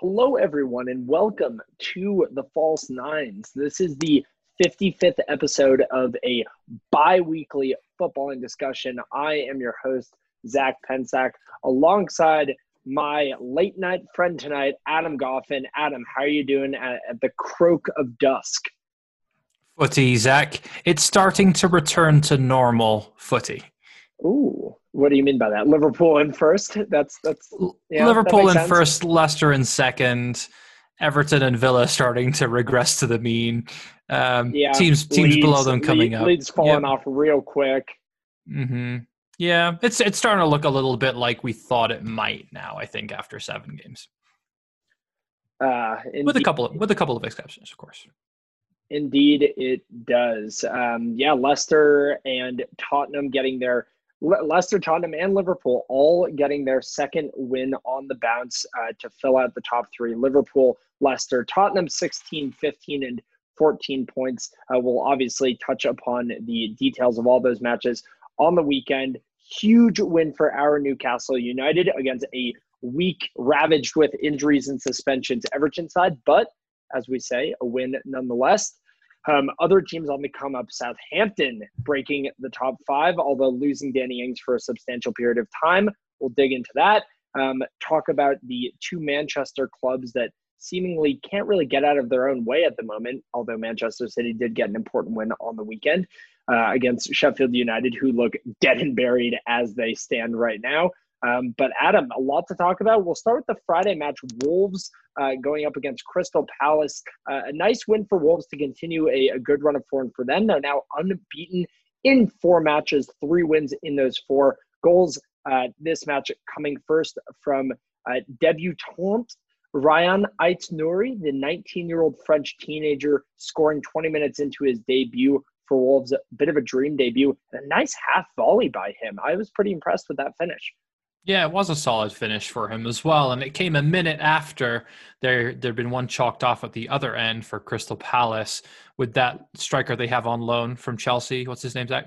Hello, everyone, and welcome to the False Nines. This is the 55th episode of a bi weekly footballing discussion. I am your host, Zach Pensack, alongside my late night friend tonight, Adam Goffin. Adam, how are you doing at, at the croak of dusk? Footy, Zach. It's starting to return to normal footy. Ooh, what do you mean by that? Liverpool in first? That's that's yeah, Liverpool that in sense. first, Leicester in second, Everton and Villa starting to regress to the mean. Um, yeah, teams teams Leeds, below them coming Leeds, up. Leeds falling yep. off real quick. Mm-hmm. Yeah, it's it's starting to look a little bit like we thought it might now. I think after seven games, uh, with a couple of, with a couple of exceptions, of course. Indeed, it does. Um, yeah, Leicester and Tottenham getting their Le- Leicester, Tottenham, and Liverpool all getting their second win on the bounce uh, to fill out the top three. Liverpool, Leicester, Tottenham 16, 15, and 14 points. Uh, we'll obviously touch upon the details of all those matches on the weekend. Huge win for our Newcastle United against a week ravaged with injuries and suspensions Everton side, but as we say, a win nonetheless. Um, other teams on the come up, Southampton breaking the top five, although losing Danny Ings for a substantial period of time. We'll dig into that. Um, talk about the two Manchester clubs that seemingly can't really get out of their own way at the moment, although Manchester City did get an important win on the weekend uh, against Sheffield United, who look dead and buried as they stand right now. Um, but Adam, a lot to talk about. We'll start with the Friday match: Wolves uh, going up against Crystal Palace. Uh, a nice win for Wolves to continue a, a, good run of form for them. They're now unbeaten in four matches, three wins in those four goals. Uh, this match coming first from uh, debutant Ryan Aït-Nouri, the 19-year-old French teenager, scoring 20 minutes into his debut for Wolves. A bit of a dream debut and a nice half volley by him. I was pretty impressed with that finish. Yeah, it was a solid finish for him as well, and it came a minute after there there'd been one chalked off at the other end for Crystal Palace with that striker they have on loan from Chelsea. What's his name, Zach?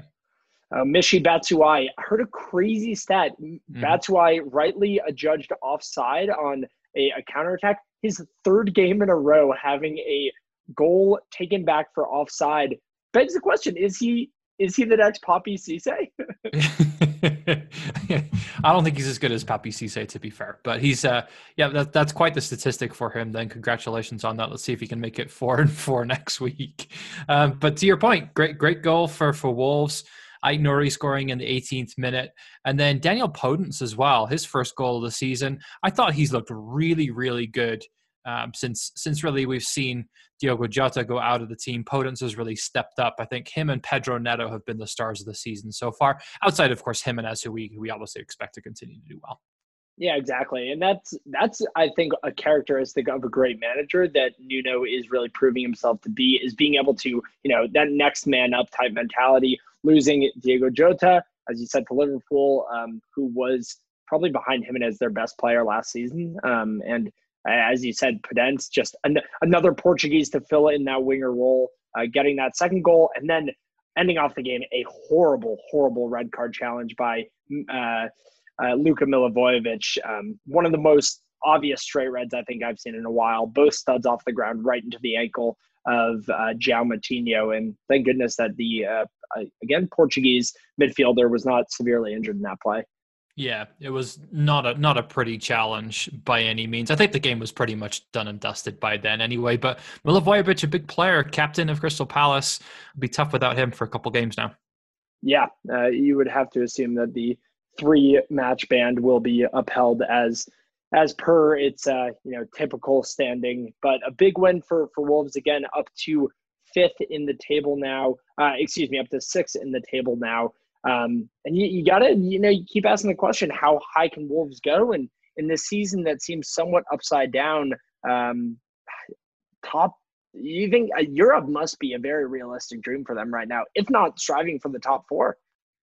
Uh, Batshuayi. I heard a crazy stat. Mm-hmm. Batshuayi rightly adjudged offside on a, a counterattack. His third game in a row having a goal taken back for offside begs the question: Is he is he the next Papiss Cisse? I don't think he's as good as Papiss Cisse, to be fair. But he's, uh, yeah, that, that's quite the statistic for him. Then congratulations on that. Let's see if he can make it four and four next week. Um, but to your point, great, great goal for for Wolves. Aït-Nouri scoring in the 18th minute, and then Daniel Podence as well. His first goal of the season. I thought he's looked really, really good um, since since really we've seen Diogo Jota go out of the team. Podence has really stepped up. I think him and Pedro Neto have been the stars of the season so far. Outside, of course, Jimenez, who we we obviously expect to continue to do well. Yeah, exactly, and that's that's I think a characteristic of a great manager that Nuno is really proving himself to be is being able to you know that next man up type mentality. Losing Diego Jota, as you said, to Liverpool, um, who was probably behind him and as their best player last season, um, and as you said, Podence, just an, another Portuguese to fill in that winger role, uh, getting that second goal, and then ending off the game a horrible, horrible red card challenge by uh, uh, Luka Milivojevic. Um, one of the most obvious straight reds I think I've seen in a while. Both studs off the ground, right into the ankle of uh, João Moutinho, and thank goodness that the uh, again Portuguese midfielder was not severely injured in that play. Yeah, it was not a not a pretty challenge by any means. I think the game was pretty much done and dusted by then anyway. But Milivojevic, a big player, captain of Crystal Palace, would be tough without him for a couple games now. Yeah, uh, you would have to assume that the three match band will be upheld as as per its uh, you know typical standing. But a big win for for Wolves again, up to fifth in the table now. Uh, excuse me, up to sixth in the table now. Um, and you, you got to, you know, you keep asking the question, how high can Wolves go? And in this season that seems somewhat upside down, um, top, you think uh, Europe must be a very realistic dream for them right now, if not striving for the top four.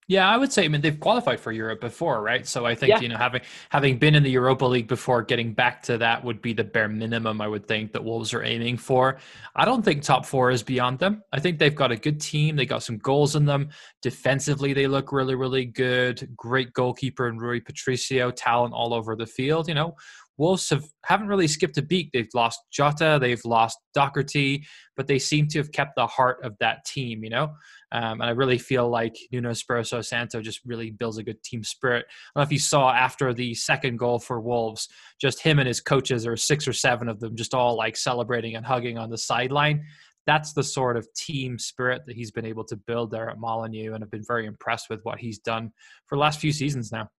Yeah, I would say. I mean, they've qualified for Europe before, right? So I think yeah. you know having having been in the Europa League before, getting back to that would be the bare minimum. I would think that Wolves are aiming for. I don't think top four is beyond them. I think they've got a good team. They got some goals in them. Defensively, they look really, really good. Great goalkeeper and Rui Patricio, talent all over the field. You know, Wolves have haven't really skipped a beat. They've lost Jota, they've lost Doherty, but they seem to have kept the heart of that team. You know, um, and I really feel like Nuno Espirito Santo just really builds a good team spirit. I don't know if you saw after the second goal for Wolves, just him and his coaches, or six or seven of them, just all like celebrating and hugging on the sideline that's the sort of team spirit that he's been able to build there at Molineux, and I've been very impressed with what he's done for the last few seasons now.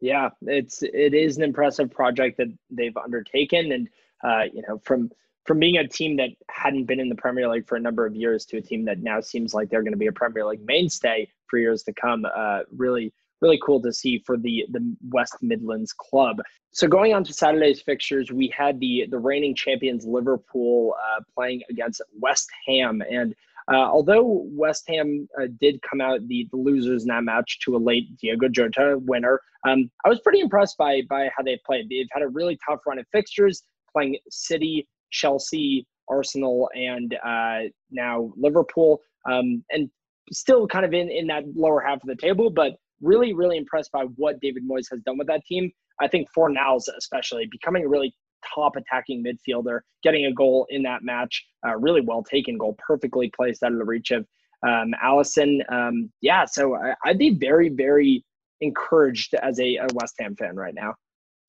Yeah, it's it is an impressive project that they've undertaken, and uh, you know from from being a team that hadn't been in the Premier League for a number of years to a team that now seems like they're going to be a Premier League mainstay for years to come. Uh, really, really cool to see for the the West Midlands club. So going on to Saturday's fixtures, we had the the reigning champions Liverpool uh, playing against West Ham, and uh, although West Ham uh, did come out the, the, losers in that match to a late Diego Jota winner, um, I was pretty impressed by by how they played. They've had a really tough run of fixtures, playing City, Chelsea, Arsenal, and uh, now Liverpool, um, and still kind of in in that lower half of the table, but really, really impressed by what David Moyes has done with that team. I think Fornals, especially, becoming a really top attacking midfielder, getting a goal in that match, uh, really well taken goal, perfectly placed out of the reach of um, Alisson. Um, yeah, so I, I'd be very, very encouraged as a, a West Ham fan right now.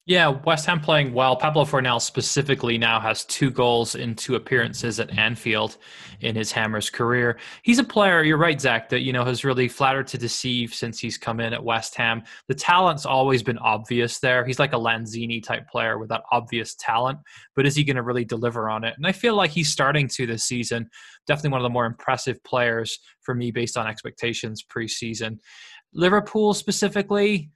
Yeah, West Ham playing well. Pablo Fornals specifically now has two goals in two appearances at Anfield in his Hammers career. He's a player, you're right, Zach, that you know has really flattered to deceive since he's come in at West Ham. The talent's always been obvious there. He's like a Lanzini type player with that obvious talent, but is he going to really deliver on it? And I feel like he's starting to this season. Definitely one of the more impressive players for me based on expectations preseason. Liverpool specifically,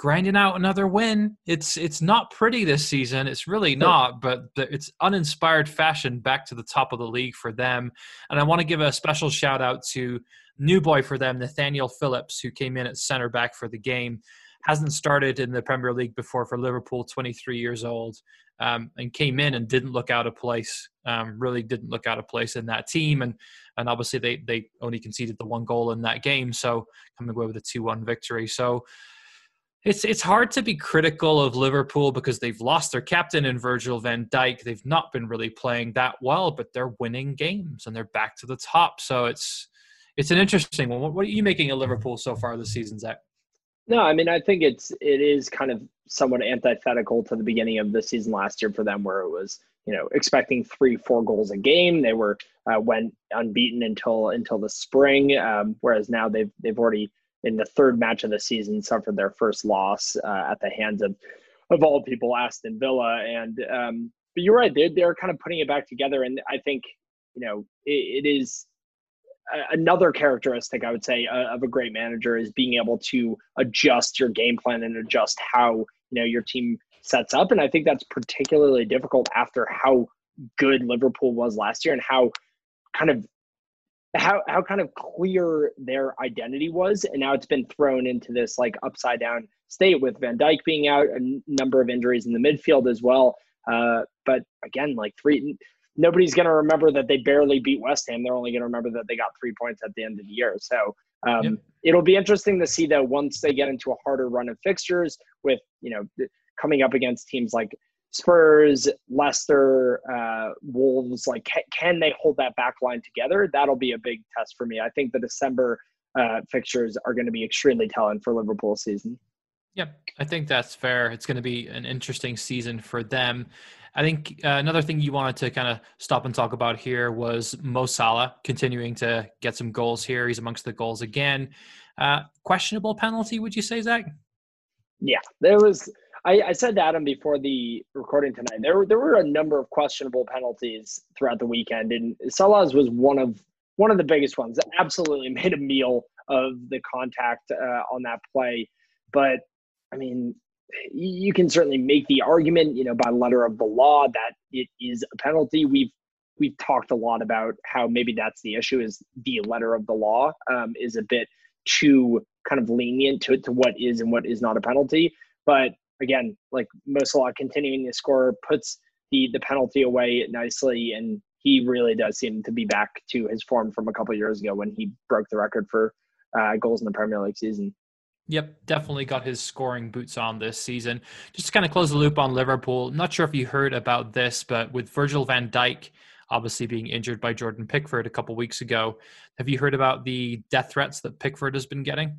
grinding out another win. It's it's not pretty this season. It's really not, but it's uninspired fashion back to the top of the league for them. And I want to give a special shout out to new boy for them, Nathaniel Phillips, who came in at center back for the game. Hasn't started in the Premier League before for Liverpool, 23 years old, um, and came in and didn't look out of place. Um, really didn't look out of place in that team, and and obviously they they only conceded the one goal in that game, so coming away with a 2-1 victory. So it's it's hard to be critical of Liverpool because they've lost their captain in Virgil van Dijk. They've not been really playing that well, but they're winning games and they're back to the top. So it's it's an interesting one. What are you making of Liverpool so far this season, Zach? No, I mean I think it's it is kind of somewhat antithetical to the beginning of the season last year for them, where it was you know expecting three four goals a game. They were uh, went unbeaten until until the spring, um, whereas now they've they've already in the third match of the season suffered their first loss uh, at the hands of of all people Aston Villa. And um, but you're right they're, they're kind of putting it back together. And I think you know it, it is another characteristic I would say uh, of a great manager is being able to adjust your game plan and adjust how you know your team sets up. And I think that's particularly difficult after how good Liverpool was last year and how kind of how how kind of clear their identity was, and now it's been thrown into this like upside down state with Van Dijk being out, a number of injuries in the midfield as well. Uh, but again, like three, nobody's going to remember that they barely beat West Ham. They're only going to remember that they got three points at the end of the year. So um, yep. it'll be interesting to see that once they get into a harder run of fixtures with you know coming up against teams like Spurs, Leicester, uh, Wolves, like can, can they hold that back line together? That'll be a big test for me. I think the December uh, fixtures are going to be extremely telling for Liverpool season. Yep, I think that's fair. It's going to be an interesting season for them. I think uh, another thing you wanted to kind of stop and talk about here was Mo Salah continuing to get some goals here. He's amongst the goals again. Uh, questionable penalty, would you say, Zach? Yeah, there was I, I said to Adam before the recording tonight, there there were a number of questionable penalties throughout the weekend, and Salah's was one of one of the biggest ones. That absolutely made a meal of the contact uh, on that play. But I mean, you can certainly make the argument, you know, by letter of the law that it is a penalty. We've we've talked a lot about how maybe that's the issue is the letter of the law um, is a bit too kind of lenient to to what is and what is not a penalty. But again, like Mo Salah continuing to score puts the the penalty away nicely, and he really does seem to be back to his form from a couple years ago when he broke the record for uh, goals in the Premier League season. Yep, definitely got his scoring boots on this season. Just to kind of close the loop on Liverpool, not sure if you heard about this, but with Virgil van Dijk obviously being injured by Jordan Pickford a couple weeks ago, have you heard about the death threats that Pickford has been getting?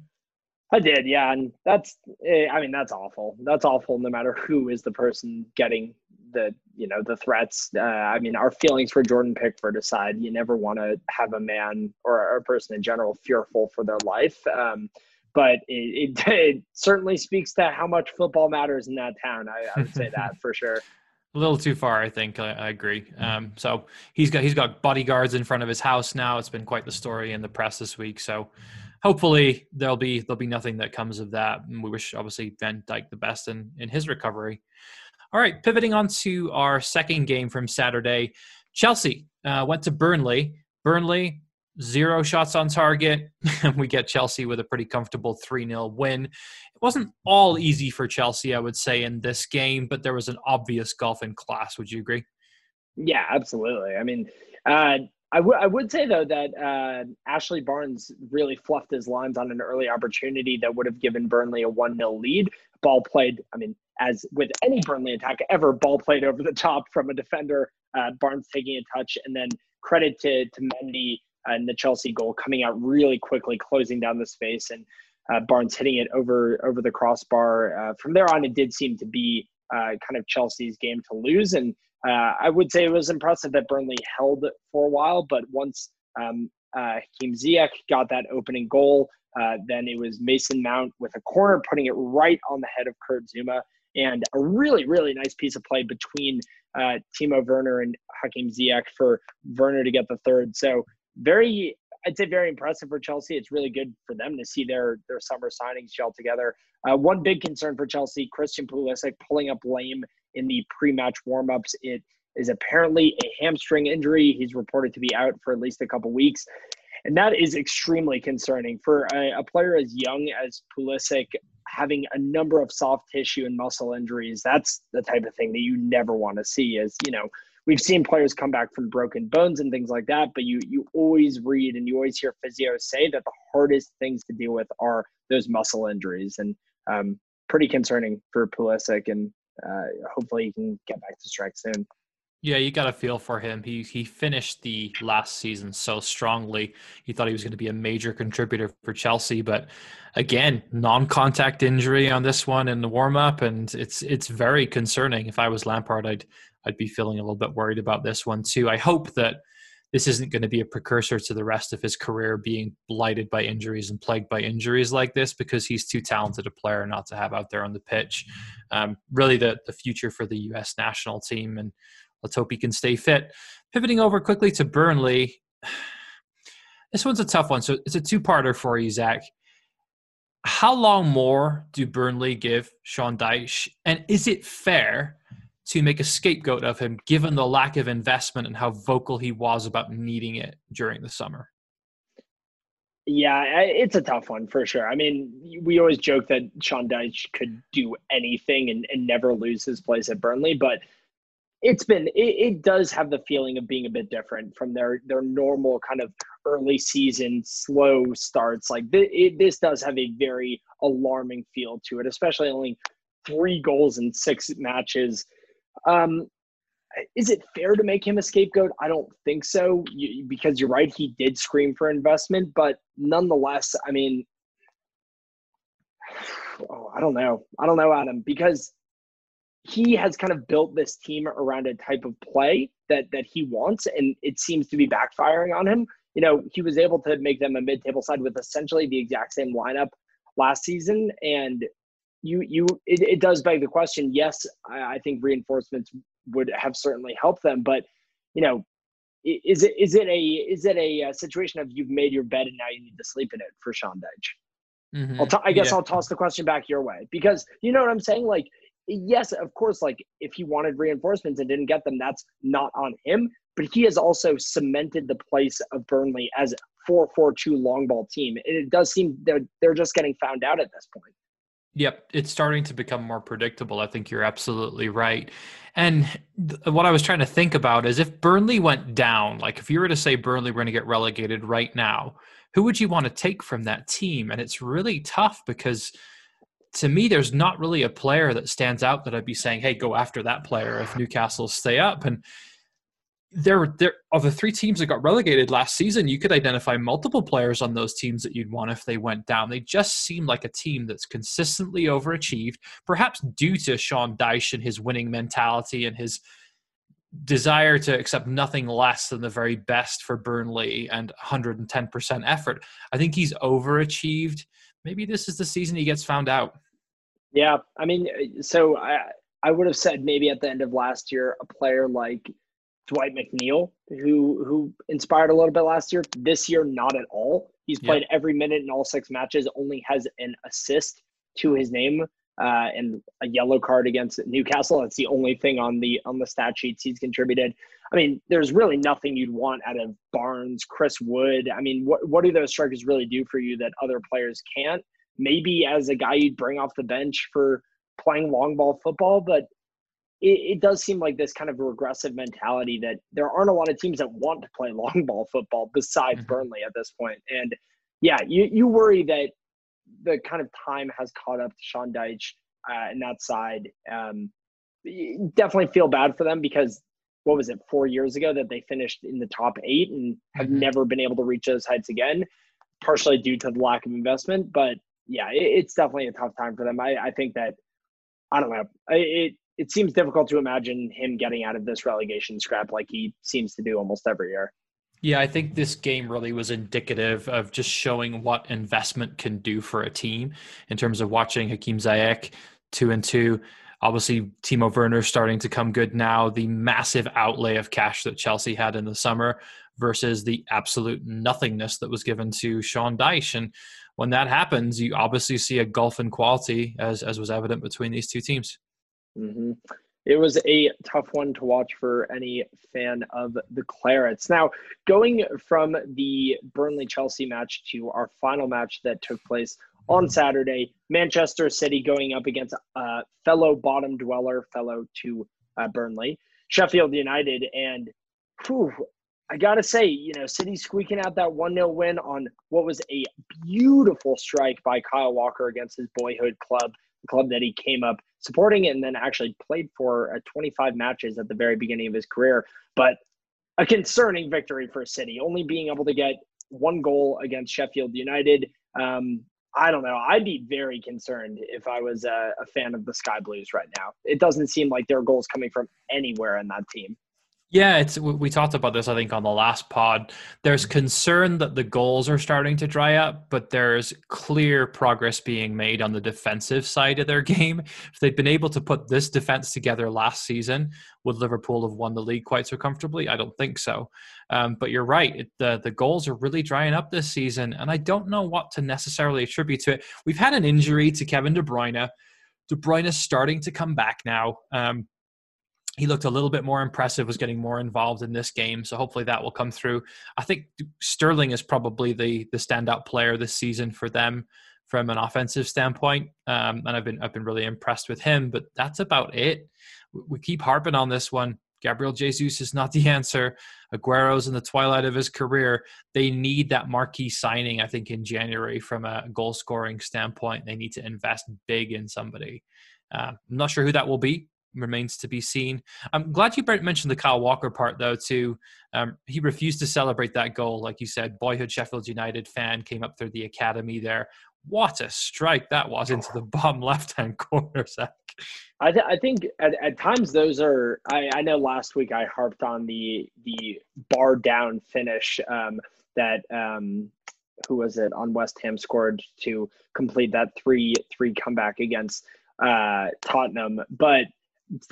I did, yeah, and that's eh, I mean that's awful. That's awful no matter who is the person getting the you know the threats. Uh, I mean our feelings for Jordan Pickford aside, you never want to have a man or a person in general fearful for their life. Um, but it, it, it, certainly speaks to how much football matters in that town. I, I would say that for sure. A little too far, I think. I, I agree. Um, so he's got he's got bodyguards in front of his house now. It's been quite the story in the press this week. So hopefully there'll be there'll be nothing that comes of that. And we wish obviously Van Dijk the best in in his recovery. All right, pivoting on to our second game from Saturday, Chelsea uh, went to Burnley. Burnley zero shots on target. and we get Chelsea with a pretty comfortable 3 0 win. It wasn't all easy for Chelsea, I would say, in this game, but there was an obvious golf in class. Would you agree? Yeah, absolutely. I mean, uh, I, w- I would say, though, that uh, Ashley Barnes really fluffed his lines on an early opportunity that would have given Burnley a 1 0 lead. Ball played, I mean, as with any Burnley attack ever, ball played over the top from a defender, uh, Barnes taking a touch, and then credit to, to Mendy and the Chelsea goal coming out really quickly, closing down the space, and uh, Barnes hitting it over over the crossbar. Uh, from there on, it did seem to be uh, kind of Chelsea's game to lose, and uh, I would say it was impressive that Burnley held for a while, but once um, uh, Hakim Ziyech got that opening goal, uh, then it was Mason Mount with a corner putting it right on the head of Kurt Zouma, and a really really nice piece of play between uh, Timo Werner and Hakim Ziyech for Werner to get the third. So very I'd say very impressive for Chelsea. It's really good for them to see their their summer signings gel together. Uh, one big concern for Chelsea: Christian Pulisic pulling up lame in the pre-match warmups. It is apparently a hamstring injury. He's reported to be out for at least a couple weeks, and that is extremely concerning for a, a player as young as Pulisic having a number of soft tissue and muscle injuries. That's the type of thing that you never want to see. As you know we've seen players come back from broken bones and things like that, but you you always read and you always hear physios say that the hardest things to deal with are those muscle injuries, and um, pretty concerning for Pulisic, and uh, hopefully he can get back to strike soon. Yeah, you got a feel for him. He he finished the last season so strongly. He thought he was going to be a major contributor for Chelsea, but again, non-contact injury on this one in the warm-up, and it's it's very concerning. If I was Lampard, I'd I'd be feeling a little bit worried about this one too. I hope that this isn't going to be a precursor to the rest of his career being blighted by injuries and plagued by injuries like this because he's too talented a player not to have out there on the pitch. Um, really, the, the future for the U.S. national team, and let's hope he can stay fit. Pivoting over quickly to Burnley. This one's a tough one. So it's a two parter for you, Zach. How long more do Burnley give Sean Dyche? And is it fair to make a scapegoat of him given the lack of investment and how vocal he was about needing it during the summer? Yeah, it's a tough one for sure. I mean, we always joke that Sean Dyche could do anything and, and never lose his place at Burnley, but it's been it, it, does have the feeling of being a bit different from their their normal kind of early season slow starts. Like th- it, this does have a very alarming feel to it, especially only three goals in six matches um, is it fair to make him a scapegoat? I don't think so, you, because you're right. He did scream for investment, but nonetheless, I mean, oh, I don't know. I don't know, Adam, because he has kind of built this team around a type of play that that he wants, and it seems to be backfiring on him. You know, he was able to make them a mid-table side with essentially the exact same lineup last season, and you you it, it does beg the question. Yes, I, I think reinforcements would have certainly helped them, but you know, is it is it a is it a, uh, situation of you've made your bed and now you need to sleep in it for Sean Dyche? Mm-hmm. T- i guess yeah. I'll toss the question back your way because you know what I'm saying. Like, yes, of course, like if he wanted reinforcements and didn't get them, that's not on him. But he has also cemented the place of Burnley as four four two long ball team. And it does seem they're they're just getting found out at this point. Yep, it's starting to become more predictable. I think you're absolutely right. And th- what I was trying to think about is if Burnley went down, like if you were to say Burnley were going to get relegated right now, who would you want to take from that team? And it's really tough because to me, there's not really a player that stands out that I'd be saying, hey, go after that player if Newcastle stay up. And there, there of the three teams that got relegated last season, you could identify multiple players on those teams that you'd want if they went down. They just seem like a team that's consistently overachieved, perhaps due to Sean Dyche and his winning mentality and his desire to accept nothing less than the very best for Burnley and 110% effort. I think he's overachieved. Maybe this is the season he gets found out. Yeah, I mean, so I I would have said maybe at the end of last year, a player like Dwight McNeil, who who inspired a little bit last year. This year, not at all. He's played yeah. every minute in all six matches. Only has an assist to his name uh, and a yellow card against Newcastle. That's the only thing on the on the stat sheets he's contributed. I mean, there's really nothing you'd want out of Barnes, Chris Wood. I mean, what what do those strikers really do for you that other players can't? Maybe as a guy you'd bring off the bench for playing long ball football, but it, it, does seem like this kind of regressive mentality that there aren't a lot of teams that want to play long ball football besides mm-hmm. Burnley at this point. And yeah, you, you worry that the kind of time has caught up to Sean Dyche uh, and that side. Um, definitely feel bad for them because what was it four years ago that they finished in the top eight and have mm-hmm. never been able to reach those heights again, partially due to the lack of investment. But yeah, it, it's definitely a tough time for them. I, I think that I don't know. It it seems difficult to imagine him getting out of this relegation scrap like he seems to do almost every year. Yeah, I think this game really was indicative of just showing what investment can do for a team in terms of watching Hakim Ziyech two and two. Obviously, Timo Werner starting to come good now. The massive outlay of cash that Chelsea had in the summer versus the absolute nothingness that was given to Sean Dyche. And when that happens, you obviously see a gulf in quality, as as was evident between these two teams. Mm-hmm. It was a tough one to watch for any fan of the Clarets. Now, going from the Burnley Chelsea match to our final match that took place on Saturday, Manchester City going up against a fellow bottom dweller, fellow to uh, Burnley, Sheffield United. And whew, I got to say, you know, City squeaking out that 1 0 win on what was a beautiful strike by Kyle Walker against his boyhood club, club that he came up supporting and then actually played for uh, 25 matches at the very beginning of his career. But a concerning victory for City, only being able to get one goal against Sheffield United. Um, I don't know. I'd be very concerned if I was a, a fan of the Sky Blues right now. It doesn't seem like there are goals coming from anywhere in that team. Yeah, it's we talked about this I think on the last pod. There's concern that the goals are starting to dry up, but there's clear progress being made on the defensive side of their game. If they'd been able to put this defense together last season, would Liverpool have won the league quite so comfortably? I don't think so. Um, but you're right; it, the the goals are really drying up this season, and I don't know what to necessarily attribute to it. We've had an injury to Kevin De Bruyne. De Bruyne is starting to come back now. Um, he looked a little bit more impressive, was getting more involved in this game. So hopefully that will come through. I think Sterling is probably the the standout player this season for them from an offensive standpoint, um, and I've been I've been really impressed with him. But that's about it. We keep harping on this one. Gabriel Jesus is not the answer. Aguero's in the twilight of his career. They need that marquee signing, I think, in January from a goal scoring standpoint. They need to invest big in somebody. Uh, I'm not sure who that will be remains to be seen. I'm glad you mentioned the Kyle Walker part though too. Um, he refused to celebrate that goal, like you said. Boyhood Sheffield United fan came up through the academy there. What a strike that was into the bottom left-hand corner, Zach. I, th- I think at, at times those are. I, I know last week I harped on the the bar down finish um, that um, who was it on West Ham scored to complete that three three comeback against uh, Tottenham, but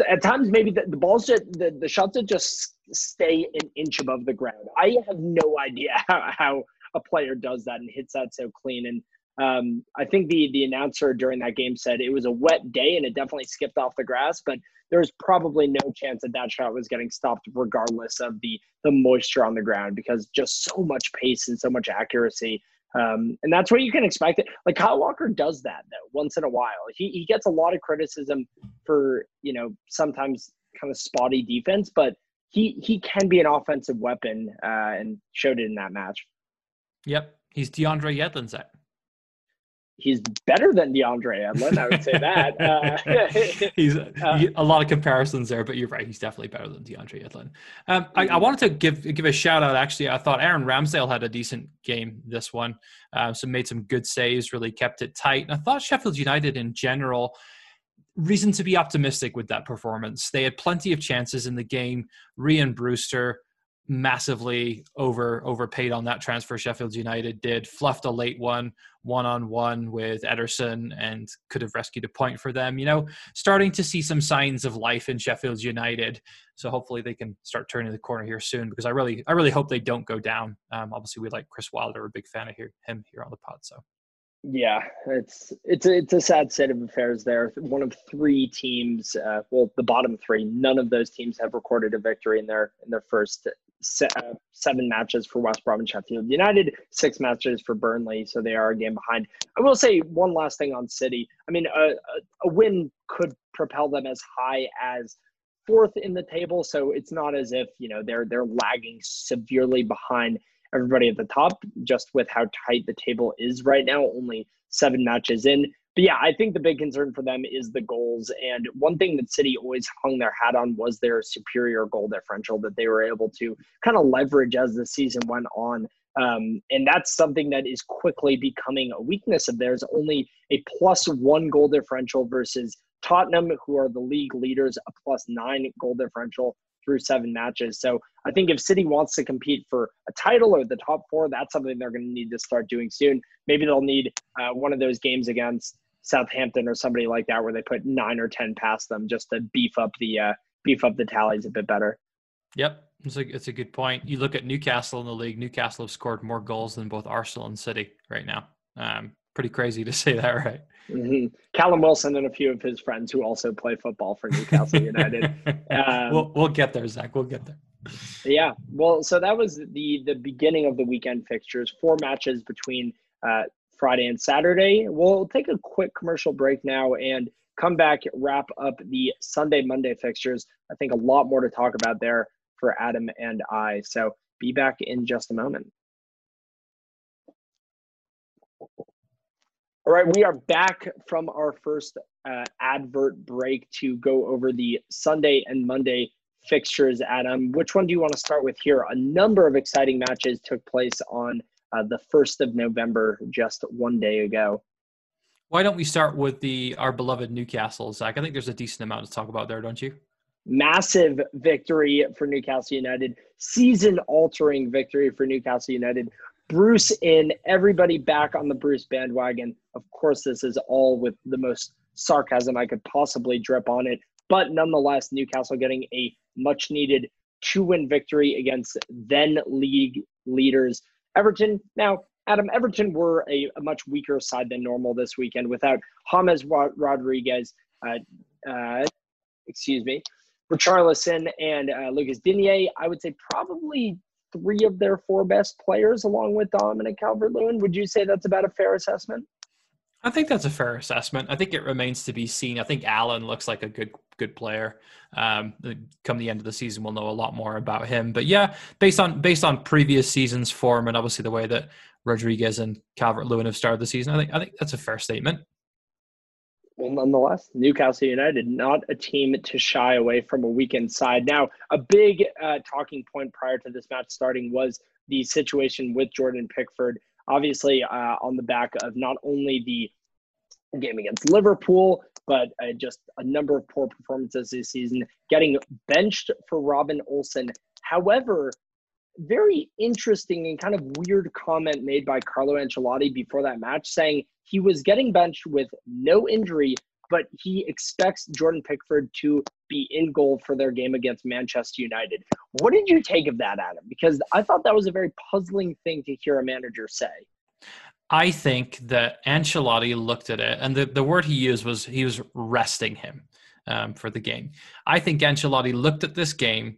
at times maybe the, the balls just the, the shots that just stay an inch above the ground. I have no idea how, how a player does that and hits that so clean. And um, I think the the announcer during that game said it was a wet day and it definitely skipped off the grass, but there's probably no chance that that shot was getting stopped regardless of the the moisture on the ground because just so much pace and so much accuracy Um, and that's what you can expect. It. Like Kyle Walker does that though once in a while. He he gets a lot of criticism for you know sometimes kind of spotty defense, but he he can be an offensive weapon uh, and showed it in that match. Yep, he's DeAndre Yedlin's he's better than DeAndre Yedlin. I would say that. Uh, he's uh, a lot of comparisons there, but you're right. He's definitely better than DeAndre Yedlin. Um, I, I, mm-hmm. wanted to give give a shout out. Actually, I thought Aaron Ramsdale had a decent game this one. Uh, so made some good saves, really kept it tight. And I thought Sheffield United in general. Reason to be optimistic with that performance. They had plenty of chances in the game. Rhian Brewster massively over overpaid on that transfer. Sheffield United did fluffed a late one one on one with Ederson and could have rescued a point for them. You know, starting to see some signs of life in Sheffield United. So hopefully they can start turning the corner here soon because I really I really hope they don't go down. Um, obviously we like Chris Wilder, a big fan of here, him here on the pod. So. Yeah, it's it's a, it's a sad state of affairs there. One of three teams, uh, well, the bottom three, none of those teams have recorded a victory in their in their first uh, seven matches for West Brom and Sheffield United, six matches for Burnley, so they are a game behind. I will say one last thing on City. I mean, a, a, a win could propel them as high as fourth in the table, so it's not as if you know they're they're lagging severely behind everybody at the top. Just with how tight the table is right now, only seven matches in. But yeah, I think the big concern for them is the goals. And one thing that City always hung their hat on was their superior goal differential that they were able to kind of leverage as the season went on. Um, and that's something that is quickly becoming a weakness of theirs. Only a plus one goal differential versus Tottenham, who are the league leaders, a plus nine goal differential through seven matches. So I think if City wants to compete for a title or the top four, that's something they're going to need to start doing soon. Maybe they'll need uh, one of those games against Southampton or somebody like that where they put nine or ten past them just to beef up the uh, beef up the tallies a bit better. Yep, it's a it's a good point. You look at Newcastle in the league. Newcastle have scored more goals than both Arsenal and City right now. Um, pretty crazy to say that, right? Mm-hmm. Callum Wilson and a few of his friends who also play football for Newcastle United. Um, we'll, we'll get there, Zach. We'll get there. Yeah. Well, so that was the the beginning of the weekend fixtures. Four matches between uh, Friday and Saturday. We'll take a quick commercial break now and come back, wrap up the Sunday, Monday fixtures. I think a lot more to talk about there for Adam and I. So be back in just a moment. All right, we are back from our first uh, advert break to go over the Sunday and Monday fixtures. Adam, which one do you want to start with here? A number of exciting matches took place on uh, the 1st of November, just one day ago. Why don't we start with the our beloved Newcastle, Zach? I think there's a decent amount to talk about there, don't you? Massive victory for Newcastle United, season altering victory for Newcastle United. Bruce in, everybody back on the Bruce bandwagon. Of course, this is all with the most sarcasm I could possibly drip on it. But nonetheless, Newcastle getting a much needed two win victory against then league leaders Everton. Now, Adam, Everton were a, a much weaker side than normal this weekend without James Rodriguez, uh, uh, excuse me, Richarlison and uh, Lucas Digne. I would say probably three of their four best players, along with Dominic Calvert Lewin. Would you say that's about a fair assessment? I think that's a fair assessment. I think it remains to be seen. I think Allen looks like a good good player. Um, come the end of the season, we'll know a lot more about him. But yeah, based on based on previous seasons' form and obviously the way that Rodriguez and Calvert Lewin have started the season, I think I think that's a fair statement. Well, nonetheless, Newcastle United not a team to shy away from a weekend side. Now, a big uh, talking point prior to this match starting was the situation with Jordan Pickford obviously uh, on the back of not only the game against Liverpool, but uh, just a number of poor performances this season, getting benched for Robin Olsen. However, very interesting and kind of weird comment made by Carlo Ancelotti before that match saying he was getting benched with no injury but he expects Jordan Pickford to be in goal for their game against Manchester United. What did you take of that, Adam? Because I thought that was a very puzzling thing to hear a manager say. I think that Ancelotti looked at it, and the, the word he used was he was resting him um, for the game. I think Ancelotti looked at this game,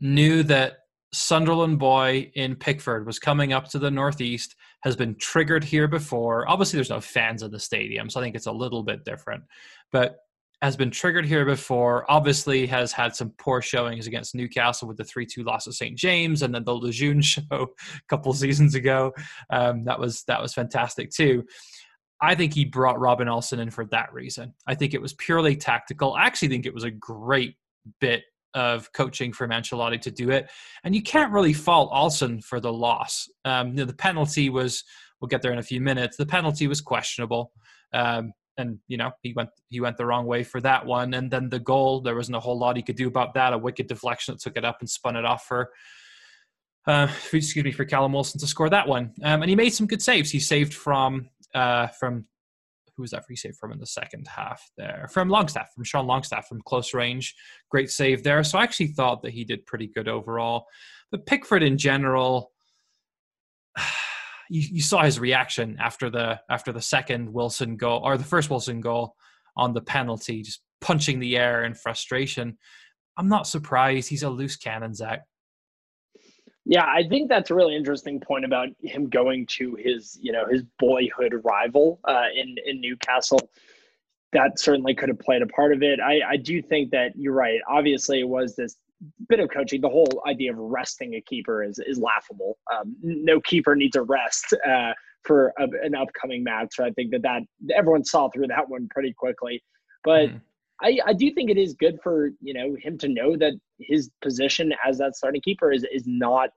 knew that Sunderland boy in Pickford was coming up to the Northeast has been triggered here before. Obviously, there's no fans in the stadium, so I think it's a little bit different. But has been triggered here before. Obviously, has had some poor showings against Newcastle with the three-two loss of St James, and then the Lejeune show a couple seasons ago. Um, that was that was fantastic too. I think he brought Robin Olsen in for that reason. I think it was purely tactical. I actually think it was a great bit of coaching from Ancelotti to do it, and you can't really fault Olsen for the loss. Um, you know, the penalty was. We'll get there in a few minutes. The penalty was questionable. Um, and you know he went he went the wrong way for that one and then the goal there wasn't a whole lot he could do about that a wicked deflection that took it up and spun it off for uh, excuse me for Callum Wilson to score that one um, and he made some good saves he saved from uh, from who was that free save from in the second half there from Longstaff from Sean Longstaff from close range great save there so I actually thought that he did pretty good overall but Pickford in general you, you saw his reaction after the after the second Wilson goal or the first Wilson goal on the penalty, just punching the air in frustration. I'm not surprised. He's a loose cannon, Zach. Yeah, I think that's a really interesting point about him going to his, you know, his boyhood rival uh, in in Newcastle. That certainly could have played a part of it. I, I do think that you're right. Obviously, it was this bit of coaching, the whole idea of resting a keeper is is laughable. Um, no keeper needs a rest uh, for a, an upcoming match. So I think that that everyone saw through that one pretty quickly. But mm. I, I do think it is good for you know him to know that his position as that starting keeper is is not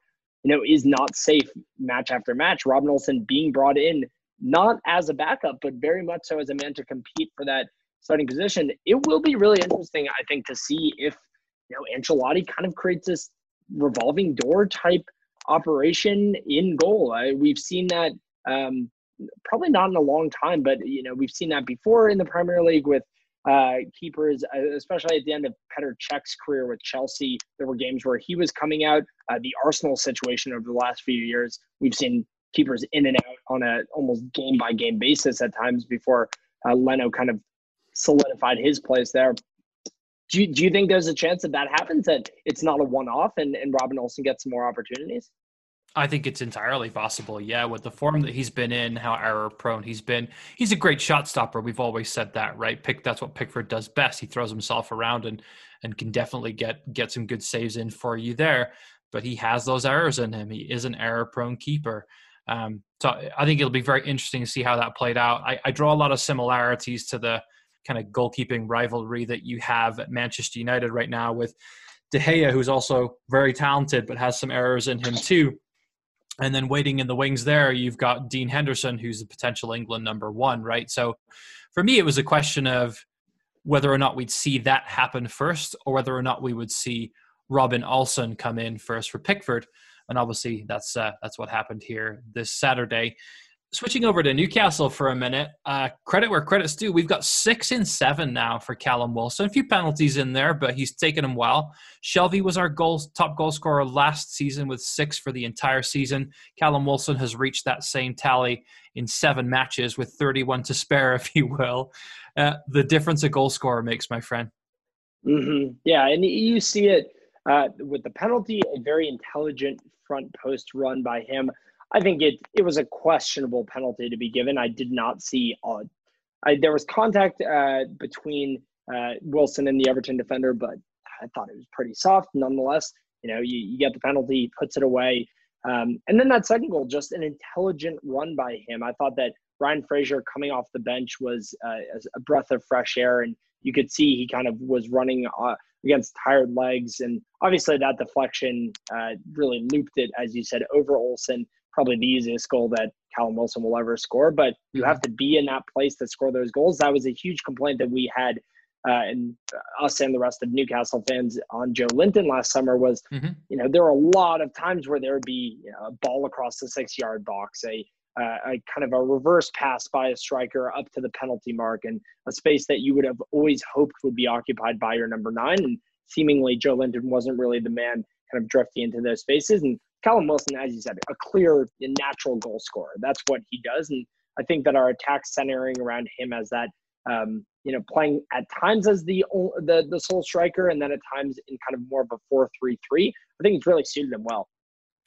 you know is not safe match after match. Robin Olsen being brought in not as a backup, but very much so as a man to compete for that starting position. It will be really interesting, I think, to see if you know, Ancelotti kind of creates this revolving door type operation in goal. Uh, we've seen that um, probably not in a long time, but you know we've seen that before in the Premier League with uh, keepers, uh, especially at the end of Petr Cech's career with Chelsea. There were games where he was coming out. Uh, the Arsenal situation over the last few years, we've seen keepers in and out on a almost game by game basis at times before uh, Leno kind of solidified his place there do you, do you think there's a chance that that happens that it's not a one-off and, and robin olsen gets some more opportunities I think it's entirely possible. Yeah, with the form that he's been in, how error prone he's been, he's a great shot stopper. We've always said that, right? Pick that's what Pickford does best. He throws himself around and and can definitely get get some good saves in for you there. But he has those errors in him. He is an error prone keeper. Um, so I think it'll be very interesting to see how that played out. I, I draw a lot of similarities to the kind of goalkeeping rivalry that you have at Manchester United right now with De Gea, who's also very talented but has some errors in him too. And then waiting in the wings there, you've got Dean Henderson, who's the potential England number one, right? So for me, it was a question of whether or not we'd see that happen first or whether or not we would see Robin Olsen come in first for Pickford. And obviously, that's uh, that's what happened here this Saturday switching over to Newcastle for a minute, uh, credit where credit's due. We've got six in seven now for Callum Wilson. A few penalties in there, but he's taken them well. Shelvey was our goal, top goal scorer last season with six for the entire season. Callum Wilson has reached that same tally in seven matches with 31 to spare, if you will. Uh, the difference a goal scorer makes, my friend. Mm-hmm. Yeah, and you see it uh, with the penalty, a very intelligent front post run by him. I think it it was a questionable penalty to be given. I did not see uh, I, there was contact uh, between uh, Wilson and the Everton defender, but I thought it was pretty soft nonetheless. You know, you, you get the penalty, puts it away. Um, and then that second goal, just an intelligent run by him. I thought that Ryan Fraser coming off the bench was uh, a breath of fresh air, and you could see he kind of was running uh, against tired legs. And obviously, that deflection uh, really looped it, as you said, over Olsen probably the easiest goal that Callum Wilson will ever score. But you have mm-hmm. to be in that place to score those goals. That was a huge complaint that we had, uh, and us and the rest of Newcastle fans on Joelinton last summer was, mm-hmm. you know, there were a lot of times where there would be you know, a ball across the six-yard box, a uh, a kind of a reverse pass by a striker up to the penalty mark, and a space that you would have always hoped would be occupied by your number nine. And seemingly, Joelinton wasn't really the man kind of drifting into those spaces. And Callum Wilson, as you said, a clear natural goal scorer. That's what he does. And I think that our attack centering around him as that, um, you know, playing at times as the, the the sole striker and then at times in kind of more of a four three three. I think it's really suited him well.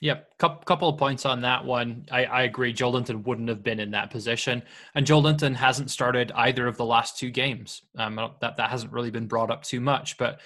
Yep, couple of points on that one. I, I agree. Joelinton wouldn't have been in that position, and Joelinton hasn't started either of the last two games. Um, that that hasn't really been brought up too much, but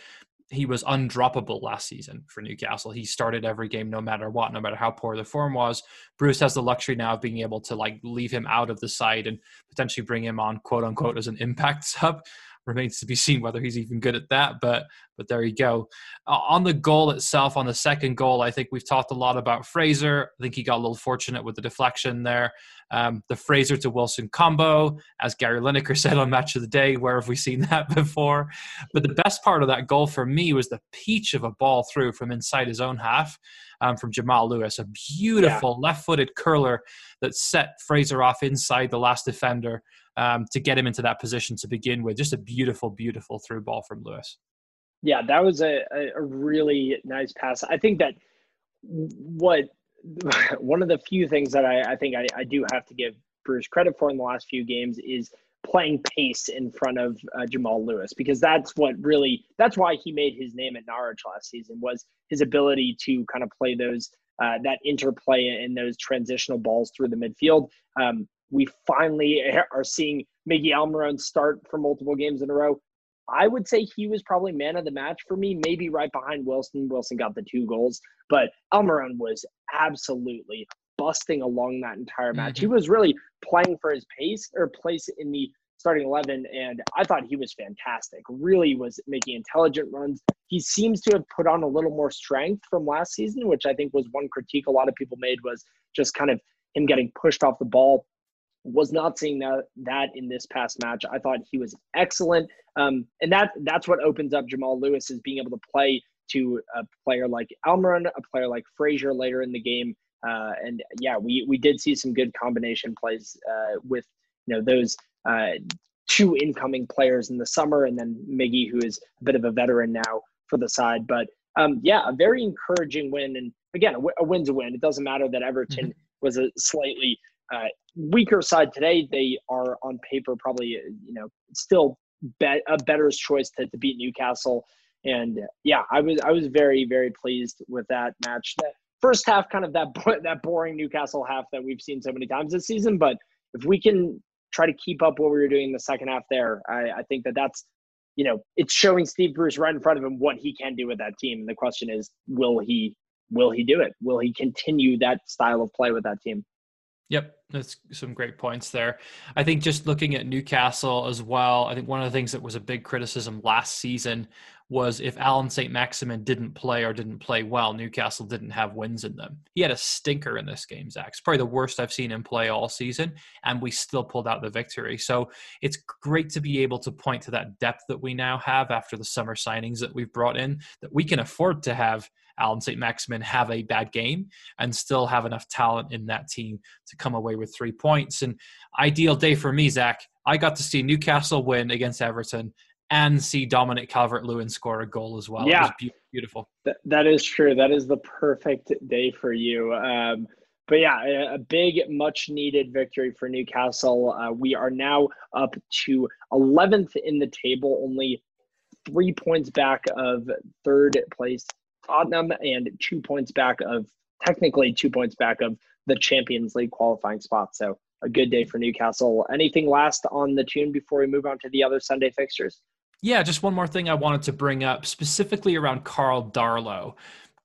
he was undroppable last season for Newcastle. He started every game no matter what, no matter how poor the form was. Bruce has the luxury now of being able to like leave him out of the side and potentially bring him on quote unquote as an impact sub remains to be seen whether he's even good at that. But but there you go. Uh, on the goal itself, on the second goal, I think we've talked a lot about Fraser. I think he got a little fortunate with the deflection there. Um, the Fraser to Wilson combo, as Gary Lineker said on Match of the Day, where have we seen that before? But the best part of that goal for me was the peach of a ball through from inside his own half. Um, from Jamal Lewis, a beautiful yeah. left-footed curler that set Fraser off inside the last defender um, to get him into that position to begin with. Just a beautiful, beautiful through ball from Lewis. Yeah, that was a, a really nice pass. I think that what one of the few things that I, I think I, I, do have to give Bruce credit for in the last few games is playing pace in front of uh, Jamal Lewis because that's what really that's why he made his name at Norwich last season was his ability to kind of play those uh, that interplay and those transitional balls through the midfield. Um, we finally are seeing Miggy Almiron start for multiple games in a row. I would say he was probably man of the match for me, maybe right behind Wilson. Wilson got the two goals, but Almiron was absolutely busting along that entire match. Mm-hmm. He was really playing for his pace or place in the starting 11, and I thought he was fantastic. Really was making intelligent runs. He seems to have put on a little more strength from last season, which I think was one critique a lot of people made was just kind of him getting pushed off the ball was not seeing that that in this past match. I thought he was excellent, um, and that that's what opens up Jamal Lewis is being able to play to a player like Almiron, a player like Fraser later in the game, uh, and yeah, we we did see some good combination plays uh, with you know those uh, two incoming players in the summer, and then Miggy, who is a bit of a veteran now for the side, but. Um, yeah, a very encouraging win, and again, a, w- a win's a win. It doesn't matter that Everton mm-hmm. was a slightly uh, weaker side today. They are on paper probably you know still a better choice to, to beat Newcastle. And yeah, I was I was very very pleased with that match. That first half, kind of that that boring Newcastle half that we've seen so many times this season. But if we can try to keep up what we were doing in the second half there, I, I think that that's you know it's showing Steve Bruce right in front of him what he can do with that team. And the question is, will he will he do it? Will he continue that style of play with that team? Yep, that's some great points there. I think just looking at Newcastle as well, I think one of the things that was a big criticism last season was if Allan St. Maximin didn't play or didn't play well, Newcastle didn't have wins in them. He had a stinker in this game, Zach. It's probably the worst I've seen him play all season, and we still pulled out the victory. So it's great to be able to point to that depth that we now have after the summer signings that we've brought in, that we can afford to have Allan St. Maximin have a bad game and still have enough talent in that team to come away with three points. And ideal day for me, Zach. I got to see Newcastle win against Everton and see Dominic Calvert Lewin score a goal as well. Yeah. beautiful. that is true. That is the perfect day for you. Um, but yeah, a, a, big, much needed victory for Newcastle. Uh, we are now up to 11th in the table, only three points back of third place Tottenham and two points back of technically two points back of the Champions League qualifying spot. So a good day for Newcastle. Anything last on the Toon before we move on to the other Sunday fixtures? Yeah, just one more thing I wanted to bring up specifically around Karl Darlow.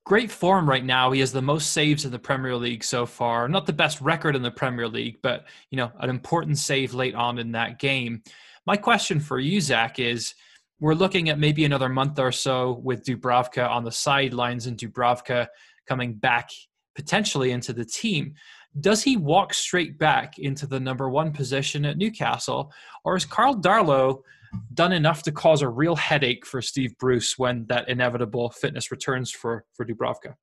Great form right now. He has the most saves in the Premier League so far. Not the best record in the Premier League, but you know, an important save late on in that game. My question for you, Zach, is we're looking at maybe another month or so with Dubravka on the sidelines and Dubravka coming back potentially into the team. Does he walk straight back into the number one position at Newcastle, or is Karl Darlow done enough to cause a real headache for Steve Bruce when that inevitable fitness returns for for Dubravka?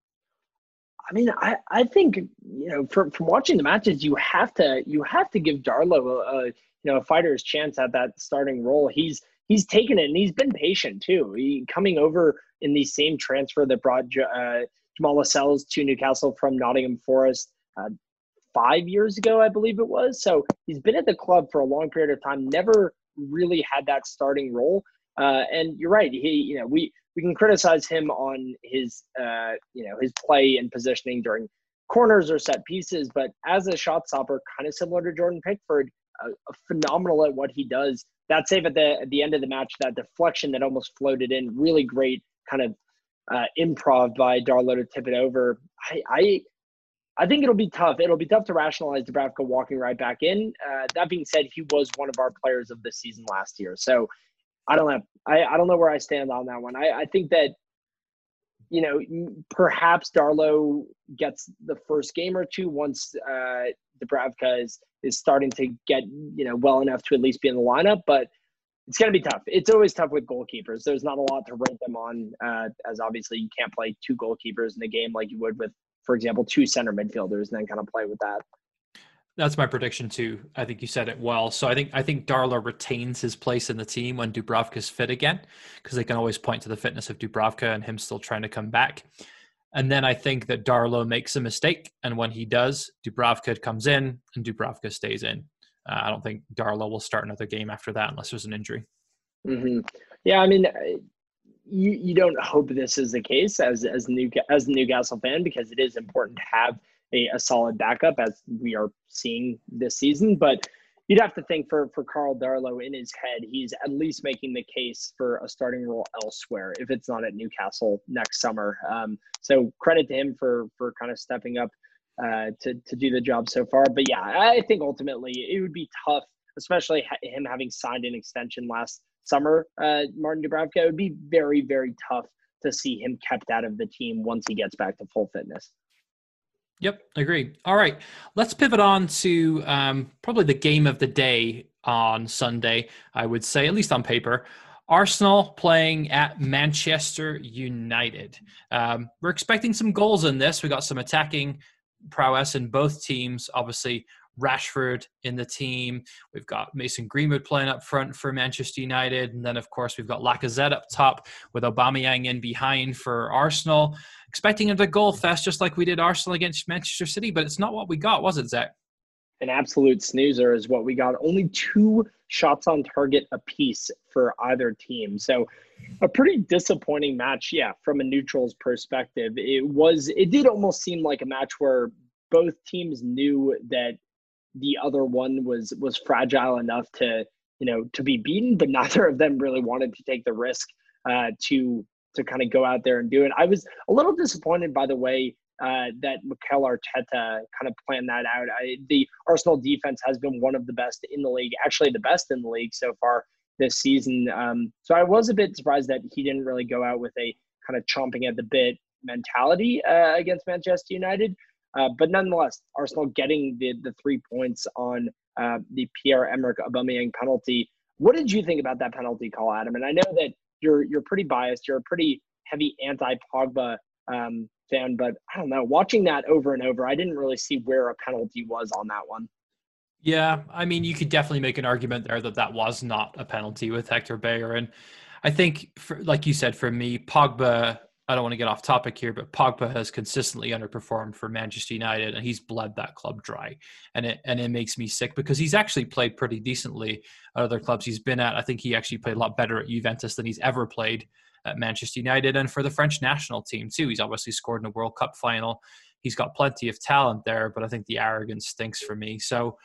I mean, I, I think you know from, from watching the matches, you have to you have to give Darlow a, a you know a fighter's chance at that starting role. He's he's taken it and he's been patient too. He coming over in the same transfer that brought uh, Jamal Lascelles to Newcastle from Nottingham Forest uh, five years ago, I believe it was. So he's been at the club for a long period of time. Never really had that starting role. Uh, and you're right. He, you know, we we can criticize him on his uh, you know his play and positioning during corners or set pieces, but as a shot stopper, kind of similar to Jordan Pickford, uh, phenomenal at what he does. That save at the at the end of the match, that deflection that almost floated in, really great kind of uh, improv by Darlow to tip it over. I, I I think it'll be tough. It'll be tough to rationalize Dubravka walking right back in. Uh, that being said, he was one of our players of the season last year, so I don't know. I, I don't know where I stand on that one. I, I think that you know perhaps Darlow gets the first game or two once uh, Dubravka is is starting to get you know well enough to at least be in the lineup, but it's going to be tough. It's always tough with goalkeepers. There's not a lot to rate them on, uh, as obviously you can't play two goalkeepers in a game like you would with, for example, two center midfielders, and then kind of play with that. That's my prediction too. I think you said it well. So I think I think Darlow retains his place in the team when Dubravka's fit again, because they can always point to the fitness of Dubravka and him still trying to come back. And then I think that Darlow makes a mistake, and when he does, Dubravka comes in and Dubravka stays in. Uh, I don't think Darlow will start another game after that unless there's an injury. Mm-hmm. Yeah, I mean, uh, you you don't hope this is the case as as new as a Newcastle fan because it is important to have a, a solid backup as we are seeing this season. But you'd have to think for for Karl Darlow in his head, he's at least making the case for a starting role elsewhere if it's not at Newcastle next summer. Um, so credit to him for for kind of stepping up uh, to to do the job so far. But yeah, I think ultimately it would be tough, especially him having signed an extension last summer. Uh, Martin Dubravka, it would be very very tough to see him kept out of the team once he gets back to full fitness. Yep, agree. All right, let's pivot on to um, probably the game of the day on Sunday. I would say, at least on paper. Arsenal playing at Manchester United. Um, we're expecting some goals in this. We got some attacking prowess in both teams. Obviously, Rashford in the team. We've got Mason Greenwood playing up front for Manchester United. And then, of course, we've got Lacazette up top with Aubameyang in behind for Arsenal. Expecting a goal fest just like we did Arsenal against Manchester City, but it's not what we got, was it, Zach? An absolute snoozer is what we got. Only two shots on target apiece for either team. So a pretty disappointing match, yeah, from a neutral's perspective. It was it did almost seem like a match where both teams knew that the other one was was fragile enough to you know to be beaten, but neither of them really wanted to take the risk uh, to to kind of go out there and do it. I was a little disappointed by the way uh, that Mikel Arteta kind of planned that out. I, the Arsenal defense has been one of the best in the league, actually the best in the league so far this season. Um, so I was a bit surprised that he didn't really go out with a kind of chomping at the bit mentality uh, against Manchester United. Uh, but nonetheless, Arsenal getting the, the three points on uh, the Pierre-Emerick Aubameyang penalty. What did you think about that penalty call, Adam? And I know that you're you're pretty biased. You're a pretty heavy anti-Pogba um, fan, but I don't know. Watching that over and over, I didn't really see where a penalty was on that one. Yeah, I mean, you could definitely make an argument there that that was not a penalty with Hector Bellerin, and I think, for, like you said, for me, Pogba I don't want to get off topic here, but Pogba has consistently underperformed for Manchester United, and he's bled that club dry, and it and it makes me sick because he's actually played pretty decently at other clubs he's been at. I think he actually played a lot better at Juventus than he's ever played at Manchester United, and for the French national team too. He's obviously scored in a World Cup final. He's got plenty of talent there, but I think the arrogance stinks for me. So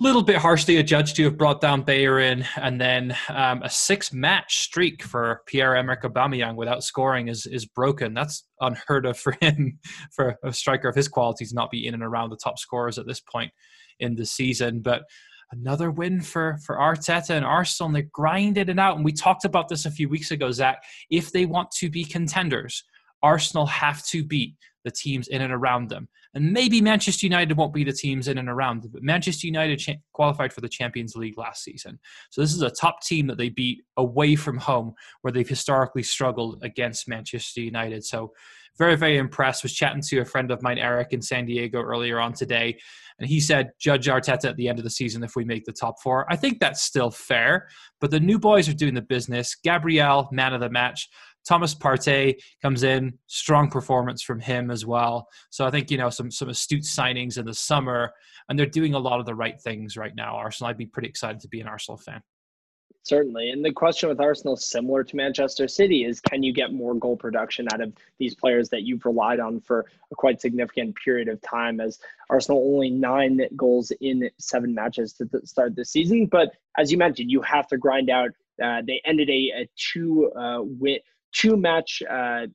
little bit harshly adjudged to have brought down Bellerin, and then um, a six-match streak for Pierre-Emerick Aubameyang without scoring is is broken. That's unheard of for him, for a striker of his qualities, not be in and around the top scorers at this point in the season. But another win for for Arteta and Arsenal, and they grinded it out. And we talked about this a few weeks ago, Zach. If they want to be contenders, Arsenal have to beat the teams in and around them. And maybe Manchester United won't be the teams in and around them, but Manchester United cha- qualified for the Champions League last season. So this is a top team that they beat away from home, where they've historically struggled against Manchester United. So very, very impressed. Was chatting to a friend of mine, Eric, in San Diego earlier on today, and he said, judge Arteta at the end of the season if we make the top four. I think that's still fair, but the new boys are doing the business. Gabriel, man of the match. Thomas Partey comes in, strong performance from him as well. So I think you know some some astute signings in the summer, and they're doing a lot of the right things right now. Arsenal, I'd be pretty excited to be an Arsenal fan. Certainly. And the question with Arsenal, similar to Manchester City, is can you get more goal production out of these players that you've relied on for a quite significant period of time? As Arsenal only nine goals in seven matches to start the season. But as you mentioned, you have to grind out. Uh, they ended a, a two uh, win, two match uh,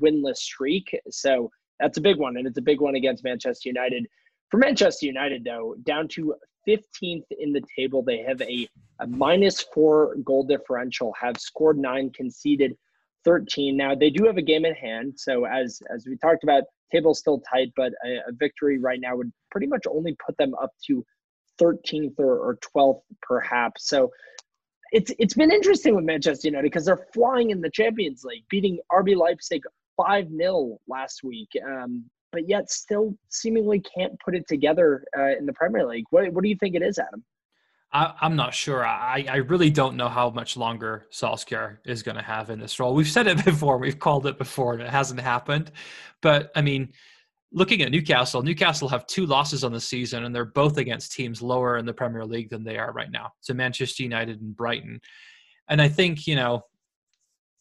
winless streak. So that's a big one. And it's a big one against Manchester United. For Manchester United, though, down to 15th in the table. They have a, a minus four goal differential, have scored nine, conceded 13. Now they do have a game in hand. So as as we talked about, table's still tight, but a, a victory right now would pretty much only put them up to 13th or, or 12th, perhaps. So it's it's been interesting with Manchester United because they're flying in the Champions League, beating RB Leipzig 5 0 last week. Um, but yet still seemingly can't put it together uh, in the Premier League. What, what do you think it is, Adam? I, am not sure. I, I really don't know how much longer Solskjaer is going to have in this role. We've said it before, we've called it before, and it hasn't happened. But I mean, looking at Newcastle, Newcastle have two losses on the season, and they're both against teams lower in the Premier League than they are right now. So Manchester United and Brighton. And I think, you know,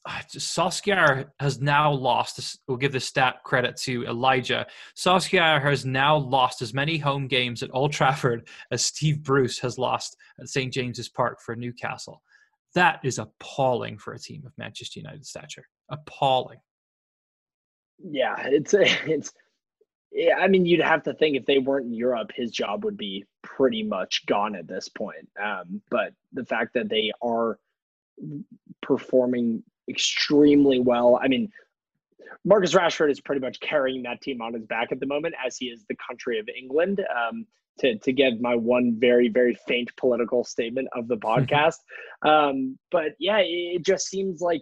Solskjaer has now lost. We'll give the stat credit to Elijah. Solskjaer has now lost as many home games at Old Trafford as Steve Bruce has lost at St James's Park for Newcastle. That is appalling for a team of Manchester United stature. Appalling. Yeah, it's it's. Yeah, I mean, you'd have to think if they weren't in Europe, his job would be pretty much gone at this point. Um, but the fact that they are performing extremely well. I mean, Marcus Rashford is pretty much carrying that team on his back at the moment, as he is the country of England. Um, to to give my one very very faint political statement of the podcast, um, but yeah, it, it just seems like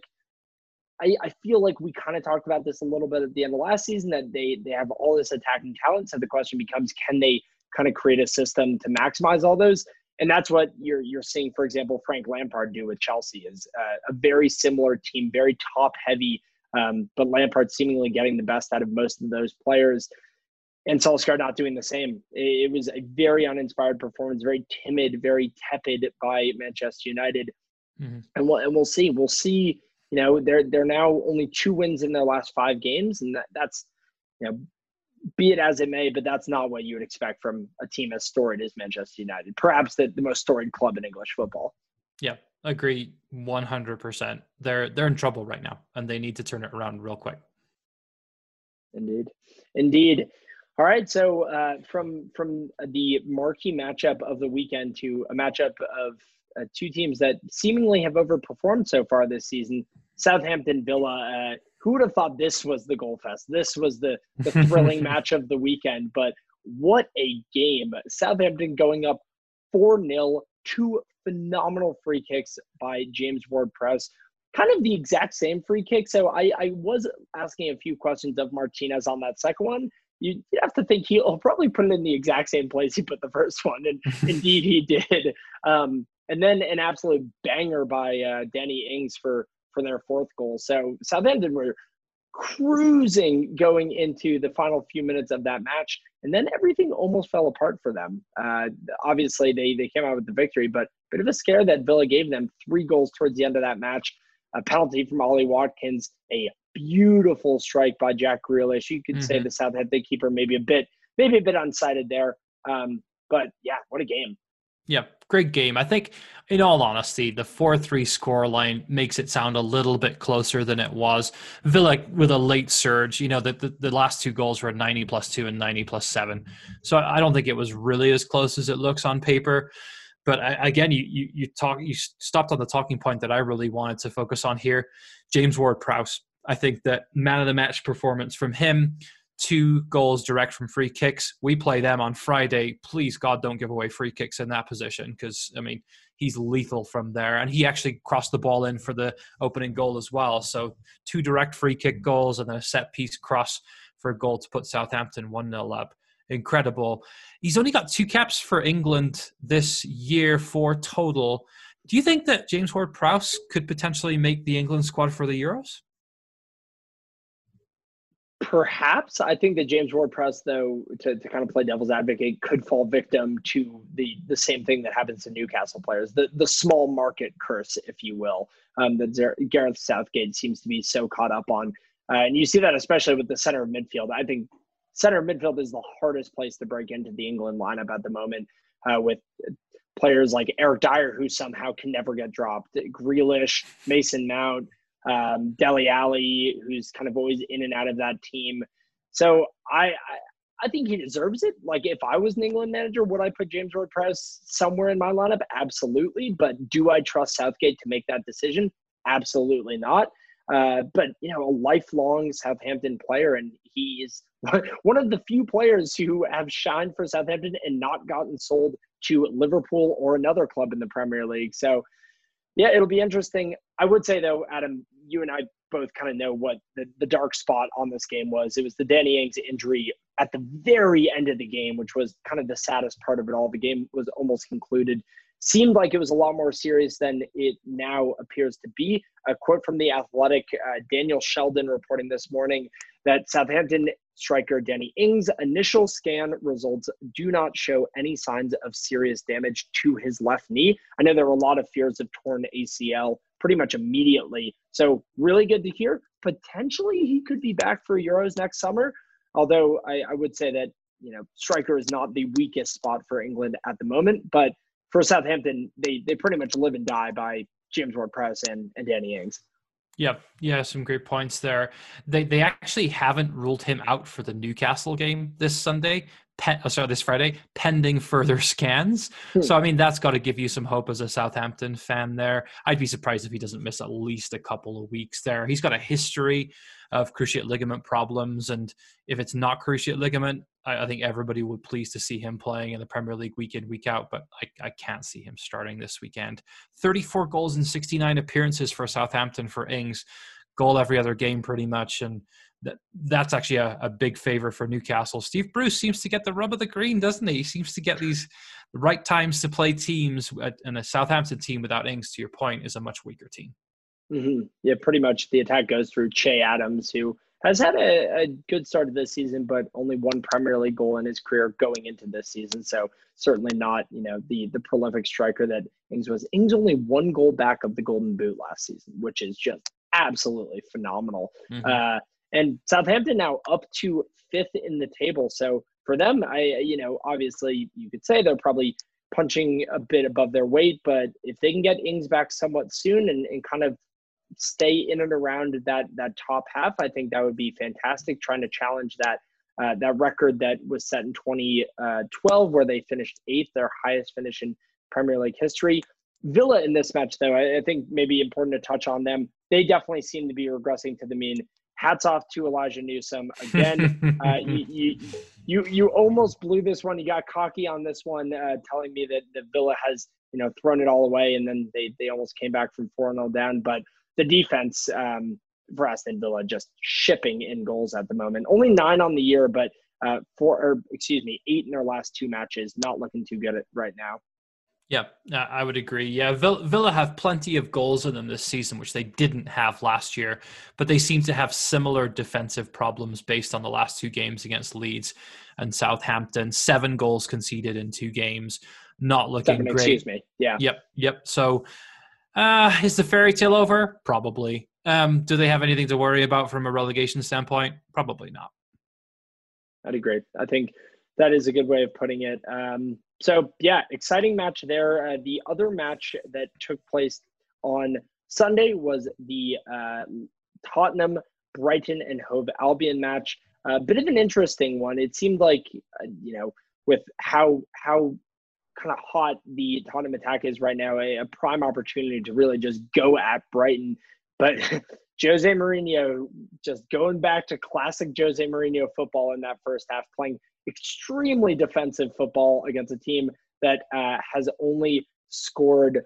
I, I feel like we kind of talked about this a little bit at the end of last season that they they have all this attacking talent. So the question becomes, can they kind of create a system to maximize all those? and that's what you're you're seeing, for example, Frank Lampard do with Chelsea is uh, a very similar team, very top heavy, um, but Lampard seemingly getting the best out of most of those players, and Solskjaer not doing the same. It, it was a very uninspired performance, very timid, very tepid by Manchester United, mm-hmm. and we'll and we'll see. We'll see. You know, they're they're now only two wins in their last five games, and that, that's you know be it as it may, but that's not what you would expect from a team as storied as Manchester United, perhaps the, the most storied club in English football. Yeah, agree 100%. They're they're in trouble right now and they need to turn it around real quick. Indeed. Indeed. All right, so uh, from from the marquee matchup of the weekend to a matchup of uh, two teams that seemingly have overperformed so far this season, Southampton Villa uh, who would have thought this was the goal fest? This was the, the thrilling match of the weekend. But what a game. Southampton going up 4 0, two phenomenal free kicks by James Ward Prowse. Kind of the exact same free kick. So I, I was asking a few questions of Martinez on that second one. You have to think he'll probably put it in the exact same place he put the first one. And indeed he did. Um, and then an absolute banger by uh, Danny Ings for for their fourth goal. So Southampton were cruising going into the final few minutes of that match, and then everything almost fell apart for them. Uh, obviously, they they came out with the victory, but bit of a scare that Villa gave them. Three goals towards the end of that match, a penalty from Ollie Watkins, a beautiful strike by Jack Grealish. You could mm-hmm. say the Southampton keeper maybe a bit maybe a bit unsighted there, um, but yeah, what a game! Yeah, great game. I think, in all honesty, the 4 3 score line makes it sound a little bit closer than it was. Villa with a late surge, you know, the, the, the, last two goals were 90 plus 2 and 90 plus 7. So I don't think it was really as close as it looks on paper. But I, again, you, you, you talk you stopped on the talking point that I really wanted to focus on here. James Ward Prowse. I think that man of the match performance from him two goals direct from free kicks. We play them on Friday. Please, God, don't give away free kicks in that position because, I mean, he's lethal from there. And he actually crossed the ball in for the opening goal as well. So, two direct free kick goals and then a set piece cross for a goal to put Southampton 1 0 up. Incredible. He's only got two caps for England this year, four total. Do you think that James Ward Prowse could potentially make the England squad for the Euros? Perhaps. I think that James Ward Prowse, though, to, to kind of play devil's advocate, could fall victim to the the same thing that happens to Newcastle players, the the small market curse, if you will, um, that Gareth Southgate seems to be so caught up on, uh, and you see that especially with the center of midfield. I think center of midfield is the hardest place to break into the England lineup at the moment, uh, with players like Eric Dier, who somehow can never get dropped, Grealish, Mason Mount um, Dele Alli, who's kind of always in and out of that team. So I, I, I think he deserves it. Like if I was an England manager, would I put James Ward-Prowse somewhere in my lineup? Absolutely. But do I trust Southgate to make that decision? Absolutely not. Uh, but you know, a lifelong Southampton player, and he is one of the few players who have shined for Southampton and not gotten sold to Liverpool or another club in the Premier League. So yeah, it'll be interesting. I would say though, Adam, you and I both kind of know what the, the dark spot on this game was. It was the Danny Ings injury at the very end of the game, which was kind of the saddest part of it all. The game was almost concluded. Seemed like it was a lot more serious than it now appears to be. A quote from the Athletic, uh, Daniel Sheldon reporting this morning that Southampton striker Danny Ings' initial scan results do not show any signs of serious damage to his left knee. I know there were a lot of fears of torn ACL pretty much immediately. So, really good to hear. Potentially, he could be back for Euros next summer. Although I, I would say that, you know, striker is not the weakest spot for England at the moment. But for Southampton, they, they pretty much live and die by James Ward Prowse and, and Danny Ings. Yep. Yeah, some great points there. They they actually haven't ruled him out for the Newcastle game this Sunday. Pe- oh, sorry, this Friday, pending further scans. Hmm. So I mean, that's got to give you some hope as a Southampton fan. There, I'd be surprised if he doesn't miss at least a couple of weeks. There, he's got a history of cruciate ligament problems, and if it's not cruciate ligament, I, I, think everybody would please to see him playing in the Premier League week in, week out, but I, I can't see him starting this weekend. 34 goals and 69 appearances for Southampton for Ings, goal every other game pretty much, and that that's actually a, a big favor for Newcastle. Steve Bruce seems to get the rub of the green, doesn't he? He seems to get these right times to play teams, and a Southampton team without Ings, to your point, is a much weaker team. Mm-hmm. Yeah, pretty much the attack goes through Che Adams, who has had a, a, good start of this season, but only one Premier League goal in his career going into this season. So certainly not, you know, the the prolific striker that Ings was. Ings only one goal back of the Golden Boot last season, which is just absolutely phenomenal. Mm-hmm. Uh, and Southampton now up to fifth in the table. So for them, I you know obviously you could say they're probably punching a bit above their weight, but if they can get Ings back somewhat soon and, and kind of stay in and around that that top half, I think that would be fantastic. Trying to challenge that uh, that record that was set in 2012, uh, where they finished eighth, their highest finish in Premier League history. Villa in this match, though, I, I think maybe important to touch on them. They definitely seem to be regressing to the mean. Hats off to Elijah Newsom again. uh, you, you, you you almost blew this one. You got cocky on this one, uh, telling me that the Villa has you know thrown it all away, and then they they almost came back from four 0 down. But the defense um, for Aston Villa just shipping in goals at the moment. Only nine on the year, but uh, four or excuse me, eight in their last two matches. Not looking too good at right now. Yeah, I would agree. Yeah, Villa have plenty of goals in them this season, which they didn't have last year, but they seem to have similar defensive problems based on the last two games against Leeds and Southampton. Seven goals conceded in two games, not looking Seven, great. Excuse me. Yeah. Yep. Yep. So uh, is the fairy tale over? Probably. Um, do they have anything to worry about from a relegation standpoint? Probably not. That'd be great. I think that is a good way of putting it. Um, so yeah, exciting match there. Uh, the other match that took place on Sunday was the uh, Tottenham, Brighton, and Hove Albion match. A bit of an interesting one. It seemed like uh, you know with how how kind of hot the Tottenham attack is right now, a, a prime opportunity to really just go at Brighton. But Jose Mourinho just going back to classic Jose Mourinho football in that first half, playing extremely defensive football against a team that uh, has only scored.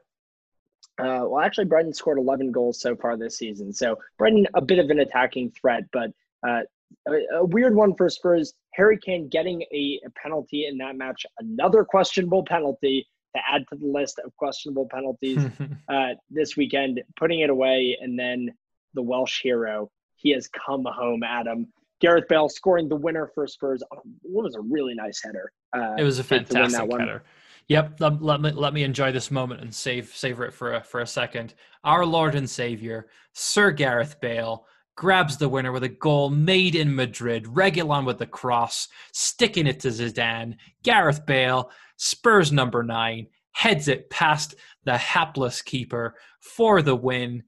Uh, well, actually, Brighton scored 11 goals so far this season. So Brighton, a bit of an attacking threat, but uh, a, weird one for Spurs. Harry Kane getting a, a, penalty in that match, another questionable penalty to add to the list of questionable penalties uh, this weekend, putting it away, and then the Welsh hero. He has come home, Adam. Gareth Bale scoring the winner for Spurs. What was a really nice header. Uh, it was a fantastic header. Yep, let, let, me let me enjoy this moment and save savor it for a, for a second. Our Lord and Savior, Sir Gareth Bale, grabs the winner with a goal made in Madrid. Reguilon with the cross, sticking it to Zidane. Gareth Bale, Spurs number nine, heads it past the hapless keeper for the win.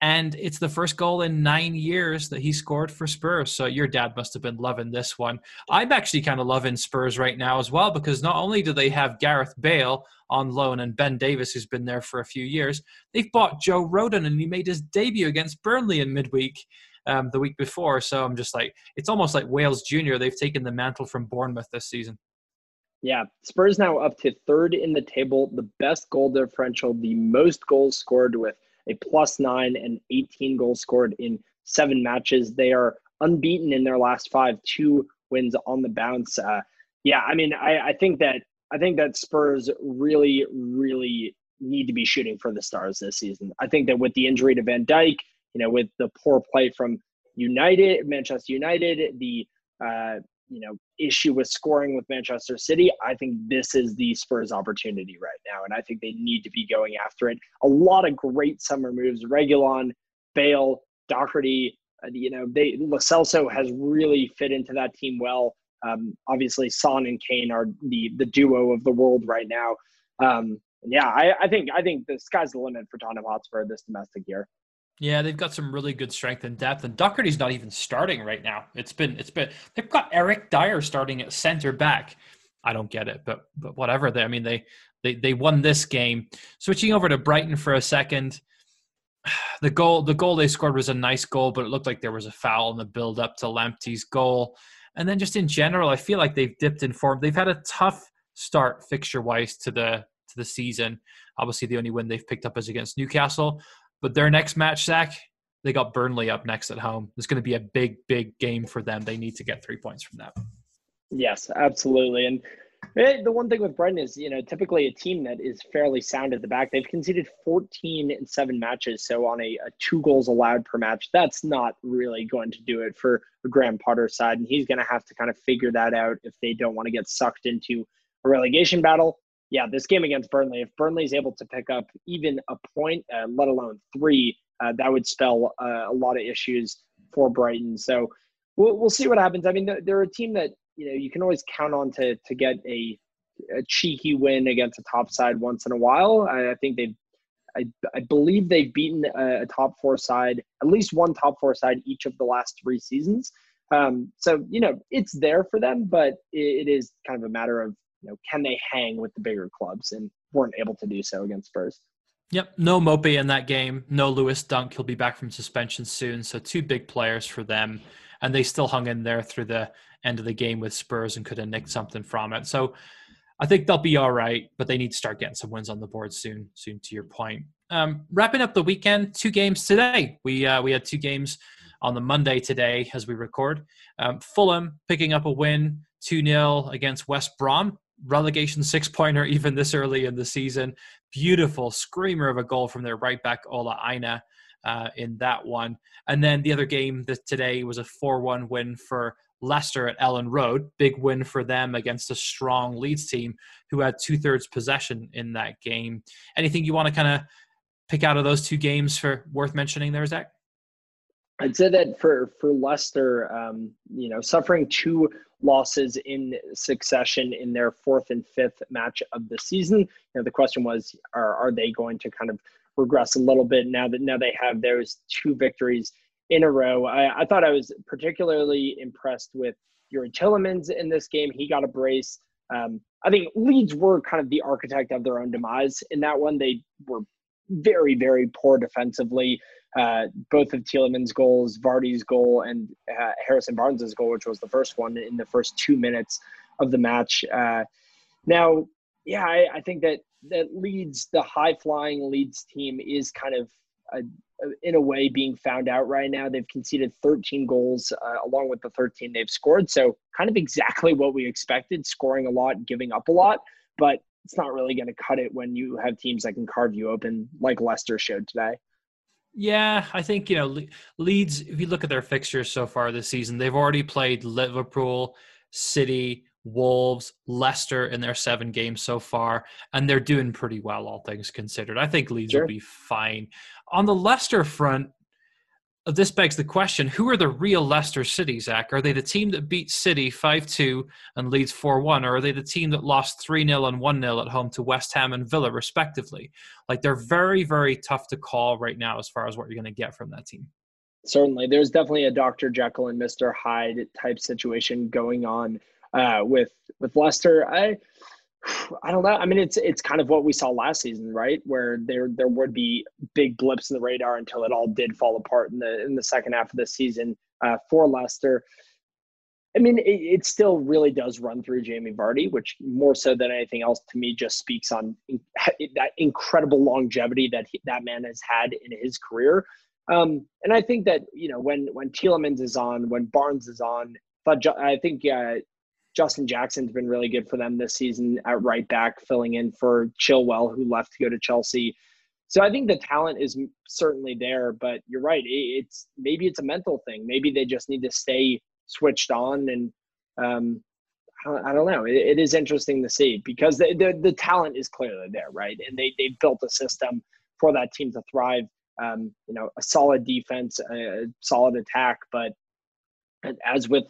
And it's the first goal in nine years that he scored for Spurs. So your dad must have been loving this one. I'm actually kind of loving Spurs right now as well because not only do they have Gareth Bale on loan and Ben Davies, who's been there for a few years, they've bought Joe Rodon and he made his debut against Burnley in midweek um, the week before. So I'm just like, it's almost like Wales Junior. They've taken the mantle from Bournemouth this season. Yeah, Spurs now up to third in the table, the best goal differential, the most goals scored with a plus nine and 18 goals scored in seven matches. They are unbeaten in their last five, two wins on the bounce. Uh, yeah, I mean, I, I think that I think that Spurs really, really need to be shooting for the stars this season. I think that with the injury to Van Dijk, you know, with the poor play from United, Manchester United, the uh, you know issue with scoring with Manchester City, I think this is the Spurs opportunity right now, and I think they need to be going after it. A lot of great summer moves: Reguilon, Bale, Doherty. Uh, you know, they Lo Celso has really fit into that team well. Um, obviously, Son and Kane are the the duo of the world right now. Um, yeah, I, I think I think the sky's the limit for Tottenham Hotspur this domestic year. Yeah, they've got some really good strength and depth, and Doherty's not even starting right now. It's been it's been they've got Eric Dier starting at center back. I don't get it, but but whatever. They, I mean, they they they won this game. Switching over to Brighton for a second, the goal the goal they scored was a nice goal, but it looked like there was a foul in the build up to Lamptey's goal. And then just in general, I feel like they've dipped in form. They've had a tough start fixture wise to the to the season. Obviously, the only win they've picked up is against Newcastle. But their next match, Zach, they got Burnley up next at home. It's going to be a big, big game for them. They need to get three points from that. Yes, absolutely. And eh, the one thing with Brighton is, you know, typically a team that is fairly sound at the back. They've conceded 14 in seven matches. So on a, a, two goals allowed per match, that's not really going to do it for a Graham Potter side. And he's going to have to kind of figure that out if they don't want to get sucked into a relegation battle yeah, this game against Burnley, if Burnley is able to pick up even a point, uh, let alone three, uh, that would spell uh, a lot of issues for Brighton. So we'll, we'll see what happens. I mean, they're, a team that you know you can always count on to to get a, a cheeky win against a top side once in a while. I, I think they've. I, I believe they've beaten a, a, top four side, at least one top four side each of the last three seasons. Um, so you know it's there for them, but it, it is kind of a matter of you know, can they hang with the bigger clubs and weren't able to do so against Spurs. Yep, no Maupay in that game. No Lewis Dunk. He'll be back from suspension soon. So two big players for them, and they still hung in there through the end of the game with Spurs and could have nicked something from it. So I think they'll be all right, but they need to start getting some wins on the board soon. Soon, to your point. Um, wrapping up the weekend, two games today. We uh, we had two games on the Monday today as we record. Um, Fulham picking up a win, two 0 against West Brom relegation six pointer even this early in the season. Beautiful screamer of a goal from their right back Ola Aina uh, in that one. And then the other game that today was a 4 1 win for Leicester at Elland Road. Big win for them against a strong Leeds team who had two thirds possession in that game. Anything you want to kind of pick out of those two games for worth mentioning there, Zach? I'd say that for for Leicester, um, you know, suffering two losses in succession in their fourth and fifth match of the season. You know, the question was, are are they going to kind of regress a little bit now that now they have those two victories in a row? I, I thought I was particularly impressed with Youri Tielemans in this game. He got a brace. Um, I think Leeds were kind of the architect of their own demise in that one. They were very, very poor defensively uh, both of Tielemans' goals, Vardy's goal, and uh, Harvey Barnes' goal, which was the first one in the first two minutes of the match. Uh, now, yeah, I, I, think that that Leeds, the high flying Leeds team, is kind of a, a, in a way being found out right now. They've conceded 13 goals uh, along with the 13 they've scored, so kind of exactly what we expected: scoring a lot, giving up a lot, but. It's not really going to cut it when you have teams that can carve you open like Leicester showed today. Yeah, I think you know Leeds. If you look at their fixtures so far this season, they've already played Liverpool, City, Wolves, Leicester in their seven games so far, and they're doing pretty well, all things considered. I think Leeds sure. will be fine. On the Leicester front, this begs the question who are the real Leicester City, Zach? Are they the team that beat City 5 2 and Leeds 4 1, or are they the team that lost 3 0 and 1 0 at home to West Ham and Villa, respectively? Like, they're very, very tough to call right now as far as what you're going to get from that team. Certainly. There's definitely a Dr. Jekyll and Mr. Hyde type situation going on uh, with, with Leicester. I I don't know. I mean, it's it's kind of what we saw last season, right? Where there there would be big blips in the radar until it all did fall apart in the in the second half of the season uh, for Leicester. I mean, it, it, still really does run through Jamie Vardy, which more so than anything else to me just speaks on in, that incredible longevity that he, that man has had in his career. Um, and I think that you know when when Tielemans is on, when Barnes is on, I think uh, Justin Jackson's been really good for them this season at right back, filling in for Chilwell, who left to go to Chelsea. So I think the talent is certainly there, but you're right. It's maybe it's a mental thing. Maybe they just need to stay switched on, and um, I don't know. It, it is interesting to see because the, the, the talent is clearly there, right? And they they built a system for that team to thrive. Um, you know, a solid defense, a solid attack, but as with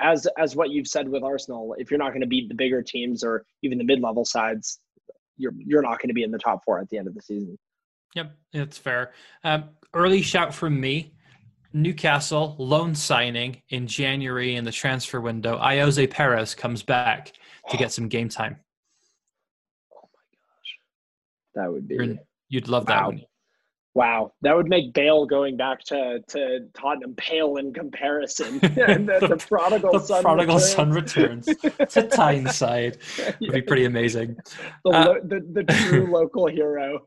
as as what you've said with Arsenal, if you're not going to beat the bigger teams or even the mid-level sides, you're you're not going to be in the top four at the end of the season. Yep, that's fair. Um, early shout from me. Newcastle loan signing in January in the transfer window. Ayoze Perez comes back to get some game time. Oh my gosh, that would be. You'd love wow. that, Wow, that would make Bale going back to, to Tottenham pale in comparison. and the, the, prodigal the son prodigal returns. son returns to Tyneside. Would be pretty amazing. The, uh, the, the, true local hero.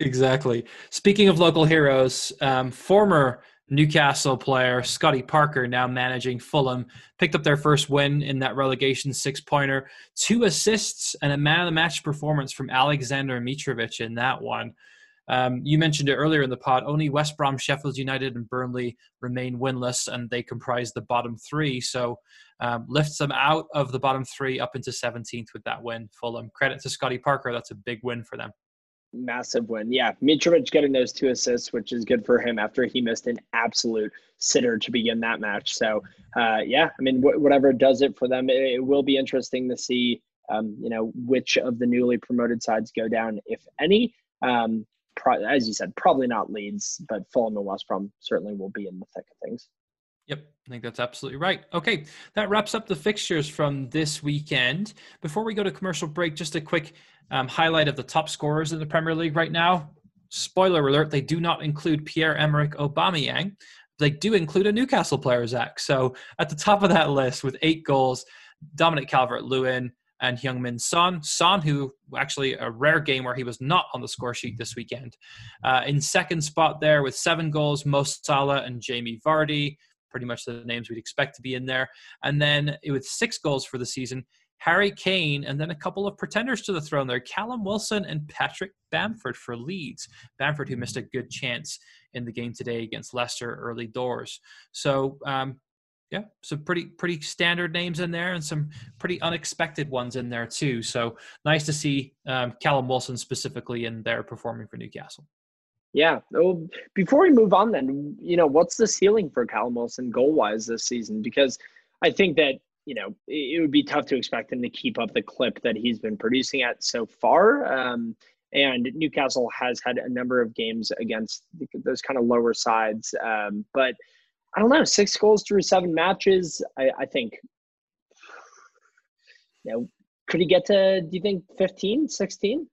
exactly. Speaking of local heroes, um, former Newcastle player Scotty Parker, now managing Fulham, picked up their first win in that relegation six pointer. Two assists and a man of the match performance from Alexander Mitrovic in that one. Um, you mentioned it earlier in the pod. Only West Brom, Sheffield United, and Burnley remain winless, and they comprise the bottom three. So um, lifts them out of the bottom three up into 17th with that win. Fulham. Credit to Scotty Parker. That's a big win for them. Massive win. Yeah. Mitrovic getting those two assists, which is good for him after he missed an absolute sitter to begin that match. So, uh, yeah, I mean, wh- whatever does it for them, it, it will be interesting to see, um, you know, which of the newly promoted sides go down, if any. Um, pro- as you said, probably not Leeds, but Fulham and West Brom certainly will be in the thick of things. Yep, I think that's absolutely right. Okay, that wraps up the fixtures from this weekend. Before we go to commercial break, just a quick um, highlight of the top scorers in the Premier League right now. Spoiler alert: they do not include Pierre-Emerick Aubameyang. They do include a Newcastle player, Zach. So at the top of that list with eight goals, Dominic Calvert-Lewin, and Heung-min Son. Son, who actually a rare game where he was not on the score sheet this weekend. Uh, in second spot there with seven goals, Mo Salah and Jamie Vardy, pretty much the names we'd expect to be in there. And then with six goals for the season, Harry Kane, and then a couple of pretenders to the throne there, Callum Wilson and Patrick Bamford for Leeds. Bamford, who missed a good chance in the game today against Leicester early doors. So um, yeah, some pretty pretty standard names in there, and some pretty unexpected ones in there too. So nice to see um, Callum Wilson specifically in there performing for Newcastle. Yeah. Well, before we move on, then you know what's the ceiling for Callum Wilson goal wise this season? Because I think that you know it would be tough to expect him to keep up the clip that he's been producing at so far. Um, and Newcastle has had a number of games against those kind of lower sides, um, but I don't know, six goals through seven matches. I, I think, you know, could he get to, do you think 15, 16?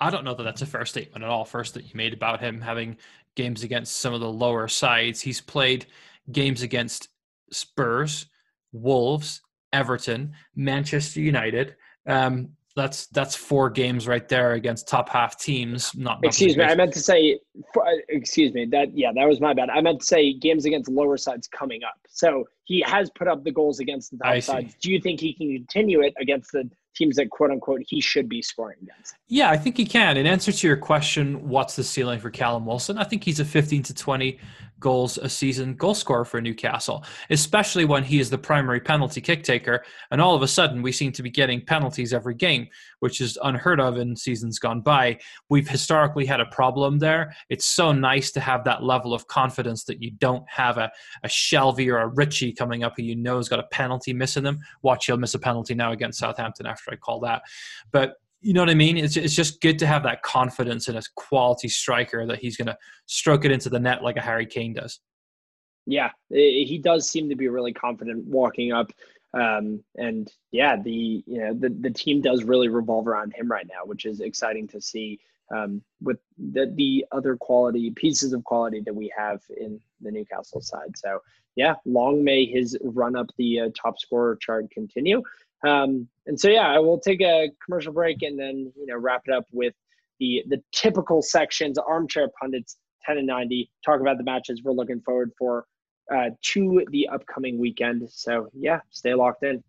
I don't know that that's a fair statement at all. First, that you made about him having games against some of the lower sides. He's played games against Spurs, Wolves, Everton, Manchester United. Um, that's that's four games right there against top half teams. Not excuse me, I meant to say. Uh, excuse me. That yeah, that was my bad. I meant to say games against lower sides coming up. So he has put up the goals against the top sides. Do you think he can continue it against the teams that quote unquote he should be scoring against. Yeah, I think he can. In answer to your question, what's the ceiling for Callum Wilson? I think he's a 15 to 20 goals a season goal scorer for Newcastle, especially when he is the primary penalty kick taker. And all of a sudden, we seem to be getting penalties every game, which is unheard of in seasons gone by. We've historically had a problem there. It's so nice to have that level of confidence that you don't have a, a Shelvey or a Ritchie coming up who you know has got a penalty missing them. Watch, he'll miss a penalty now against Southampton after I call that. But you know what I mean? It's, it's just good to have that confidence in a quality striker that he's going to stroke it into the net like a Harry Kane does. Yeah, he does seem to be really confident walking up. Um, and yeah, the you know the, the team does really revolve around him right now, which is exciting to see um, with the, the other quality pieces of quality that we have in the Newcastle side. So yeah, long may his run up the uh, top scorer chart continue. Um, and so yeah, I will take a commercial break and then you know wrap it up with the the typical sections: armchair pundits, ten and ninety. Talk about the matches we're looking forward for uh, to the upcoming weekend. So yeah, stay locked in.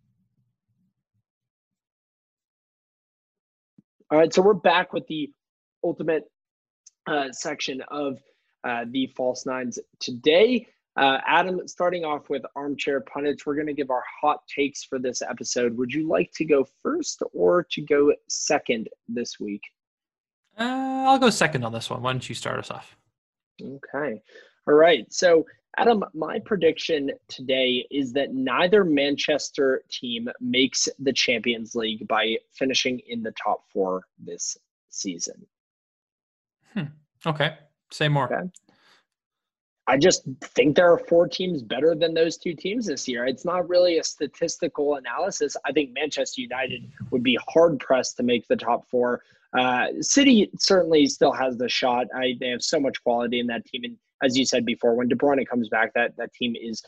All right, so we're back with the ultimate uh, section of uh, the false nines today. Uh, Adam, starting off with armchair pundits, we're going to give our hot takes for this episode. Would you like to go first or to go second this week? Uh, I'll go second on this one. Why don't you start us off? Okay. All right. So, Adam, my prediction today is that neither Manchester team makes the Champions League by finishing in the top four this season. Hmm. Okay. Say more. Okay. I just think there are four teams better than those two teams this year. It's not really a statistical analysis. I think Manchester United would be hard pressed to make the top four. Uh, City certainly still has the shot. I, they have so much quality in that team, and as you said before, when De Bruyne comes back, that that team is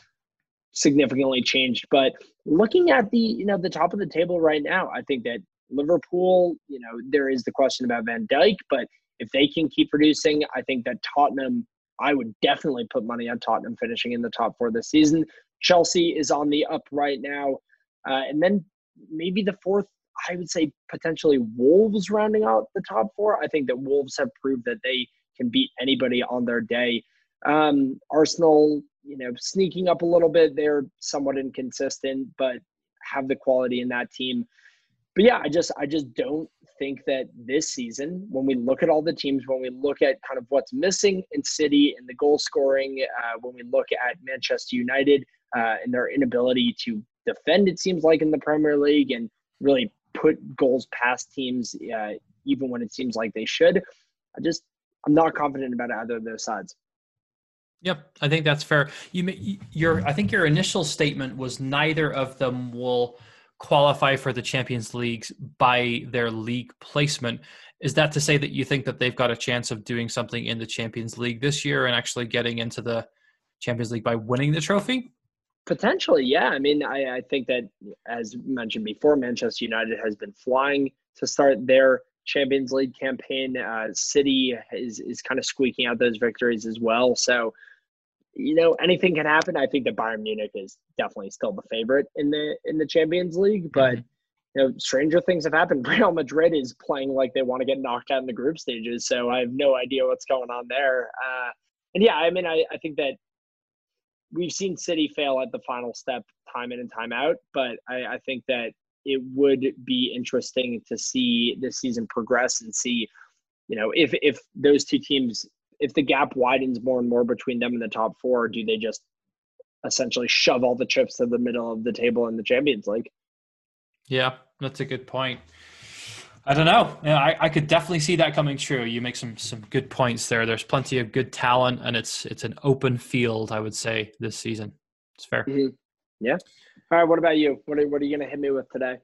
significantly changed. But looking at the you know the top of the table right now, I think that Liverpool, you know, there is the question about Van Dijk, but if they can keep producing, I think that Tottenham I would definitely put money on Tottenham finishing in the top four this season. Chelsea is on the up right now. Uh, and then maybe the fourth, I would say potentially Wolves rounding out the top four. I think that Wolves have proved that they can beat anybody on their day. Um, Arsenal, you know, sneaking up a little bit. They're somewhat inconsistent, but have the quality in that team. But yeah, I just I just don't think that this season, when we look at all the teams, when we look at kind of what's missing in City and the goal scoring, uh, when we look at Manchester United uh, and their inability to defend, it seems like in the Premier League and really put goals past teams, uh, even when it seems like they should. I just I'm not confident about either of those sides. Yep, I think that's fair. You, your, I think your initial statement was neither of them will qualify for the Champions Leagues by their league placement. Is that to say that you think that they've got a chance of doing something in the Champions League this year and actually getting into the Champions League by winning the trophy? Potentially, yeah. I mean, I, I think that, as mentioned before, Manchester United has been flying to start their Champions League campaign. Uh, City is, is kind of squeaking out those victories as well. So, you know, anything can happen. I think that Bayern Munich is definitely still the favorite in the in the Champions League, but mm-hmm. you know, stranger things have happened. Real Madrid is playing like they want to get knocked out in the group stages, so I have no idea what's going on there. Uh, and yeah, I mean, I, I think that we've seen City fail at the final step time in and time out, but I, I think that it would be interesting to see this season progress and see, you know, if if those two teams if the gap widens more and more between them and the top four, do they just essentially shove all the chips to the middle of the table in the Champions League? Yeah, that's a good point. I don't know. Yeah, I, I could definitely see that coming true. You make some some good points there. There's plenty of good talent, and it's it's an open field. I would say this season. It's fair. Mm-hmm. Yeah. All right. What about you? What are, what are you going to hit me with today?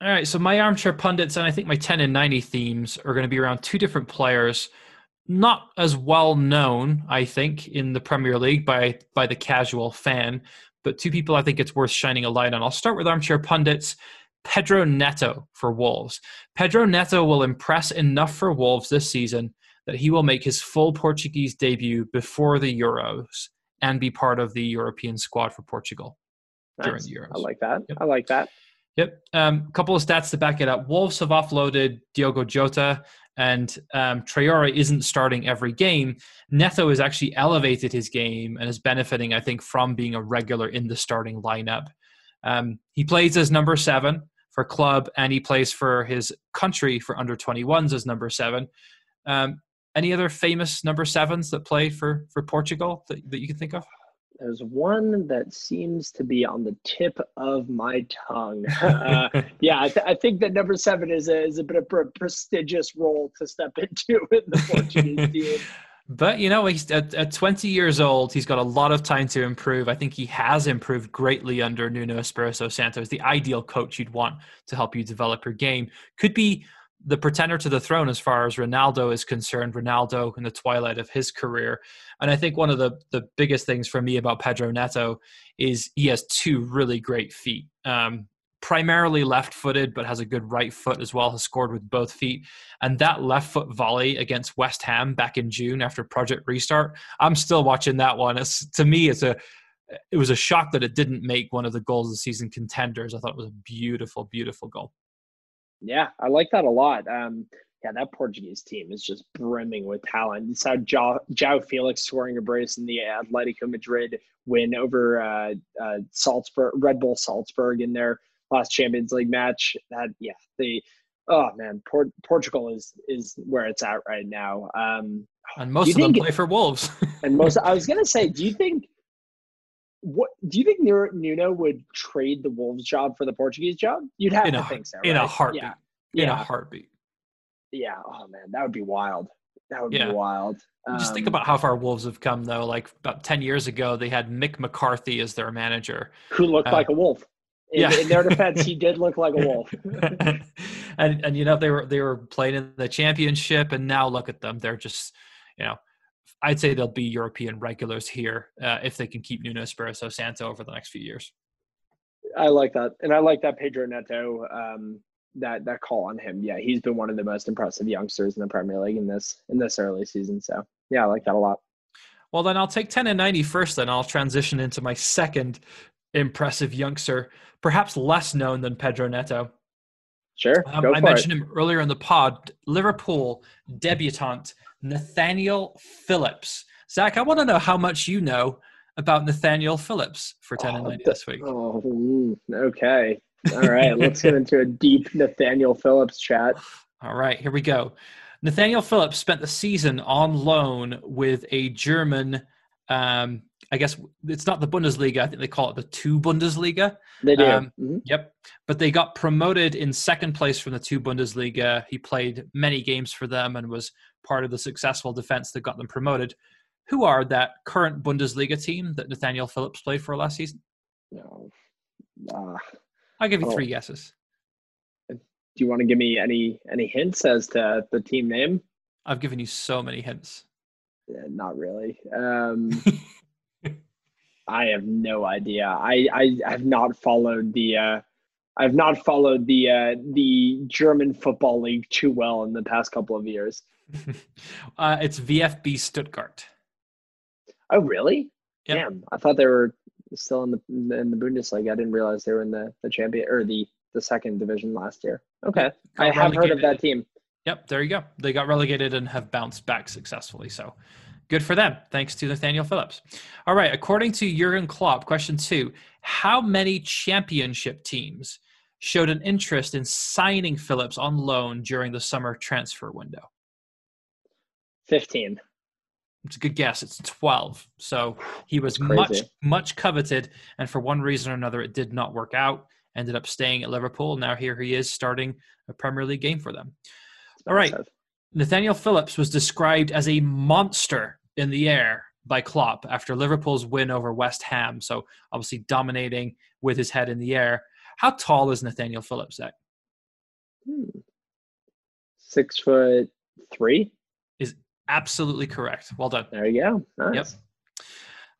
All right. So my armchair pundits and I think my ten and ninety themes are going to be around two different players not as well known, I think, in the Premier League by by the casual fan, but two people I think it's worth shining a light on. I'll start with armchair pundits. Pedro Neto for Wolves. Pedro Neto will impress enough for Wolves this season that he will make his full Portuguese debut before the Euros and be part of the European squad for Portugal nice. during the Euros. I like that. Yep. I like that. Yep. A um, couple of stats to back it up. Wolves have offloaded Diogo Jota, and um, Traore isn't starting every game. Neto has actually elevated his game and is benefiting, I think, from being a regular in the starting lineup. Um, he plays as number seven for club, and he plays for his country for under 21s as number seven. Um, any other famous number sevens that play for for Portugal that, that you can think of? There's one that seems to be on the tip of my tongue. Uh, yeah, I, th- I, think that number seven is a, is a bit of a prestigious role to step into in the Portuguese team. But you know, he's at, at 20 years old. He's got a lot of time to improve. I think he has improved greatly under Nuno Espirito Santos, the ideal coach you'd want to help you develop your game. Could be the pretender to the throne as far as Ronaldo is concerned. Ronaldo in the twilight of his career, and I think one of the the biggest things for me about Pedro Neto is he has two really great feet. Um, primarily left-footed, but has a good right foot as well. Has scored with both feet, and that left foot volley against West Ham back in June after Project Restart. I'm still watching that one. It's to me, it's a it was a shock that it didn't make one of the goals of the season contenders. I thought it was a beautiful, beautiful goal. Yeah, I like that a lot. Um, yeah, that Portuguese team is just brimming with talent. You saw João, João Felix scoring a brace in the Atletico Madrid win over uh, uh, Salzburg, Red Bull Salzburg in their last Champions League match. That yeah, they oh man, Port- Portugal is is where it's at right now. Um, and most of them play for Wolves. and most, I was gonna say, do you think what do you think Nuno would trade the Wolves job for the Portuguese job? You'd have in to a, think so. Right? In a heartbeat. Yeah. In yeah. a heartbeat. Yeah. Oh man, that would be wild. That would yeah. be wild. Um, Just think um, about how far Wolves have come, though. Like about ten years ago, they had Mick McCarthy as their manager, who looked uh, like a wolf. In, yeah. in their defense, he did look like a wolf. and and you know they were they were playing in the championship, and now look at them. They're just you know I'd say they'll be European regulars here uh, if they can keep Nuno Espirito Santo over the next few years. I like that, and I like that Pedro Neto um, that that call on him. Yeah, he's been one of the most impressive youngsters in the Premier League in this in this early season. So yeah, I like that a lot. Well, then I'll take 10 and 90 first, then I'll transition into my second impressive youngster, perhaps less known than Pedro Neto. Sure. Um, I mentioned it. him earlier in the pod. Liverpool debutant Nathaniel Phillips. Zach, I want to know how much you know about Nathaniel Phillips for 10 oh, and 90 this week. Oh, okay. All right. let's get into a deep Nathaniel Phillips chat. All right, here we go. Nathaniel Phillips spent the season on loan with a German um, I guess it's not the Bundesliga. I think they call it the two Bundesliga. They do. Um, mm-hmm. Yep. But they got promoted in second place from the two Bundesliga. He played many games for them and was part of the successful defense that got them promoted. Who are that current Bundesliga team that Nathaniel Phillips played for last season? No. Uh, I'll give you oh. three guesses. Do you want to give me any any hints as to the team name? I've given you so many hints. Yeah, not really. Um, I have no idea. I, I have not followed the uh, I've not followed the uh, the German football league too well in the past couple of years. uh, it's VfB Stuttgart. Oh, really? Yep. Damn, I thought they were still in the in the Bundesliga. I didn't realize they were in the the champion or the the second division last year. Okay, I have heard of that team. Yep, there you go. They got relegated and have bounced back successfully. So good for them. Thanks to Nathaniel Phillips. All right, according to Jurgen Klopp, question two How many championship teams showed an interest in signing Phillips on loan during the summer transfer window? 15. It's a good guess. It's 12. So he was much, much coveted. And for one reason or another, it did not work out. Ended up staying at Liverpool. Now here he is starting a Premier League game for them. All right. Nathaniel Phillips was described as a monster in the air by Klopp after Liverpool's win over West Ham. So obviously dominating with his head in the air. How tall is Nathaniel Phillips at? Hmm. Six foot three. Is absolutely correct. Well done. There you go. Nice. Yep.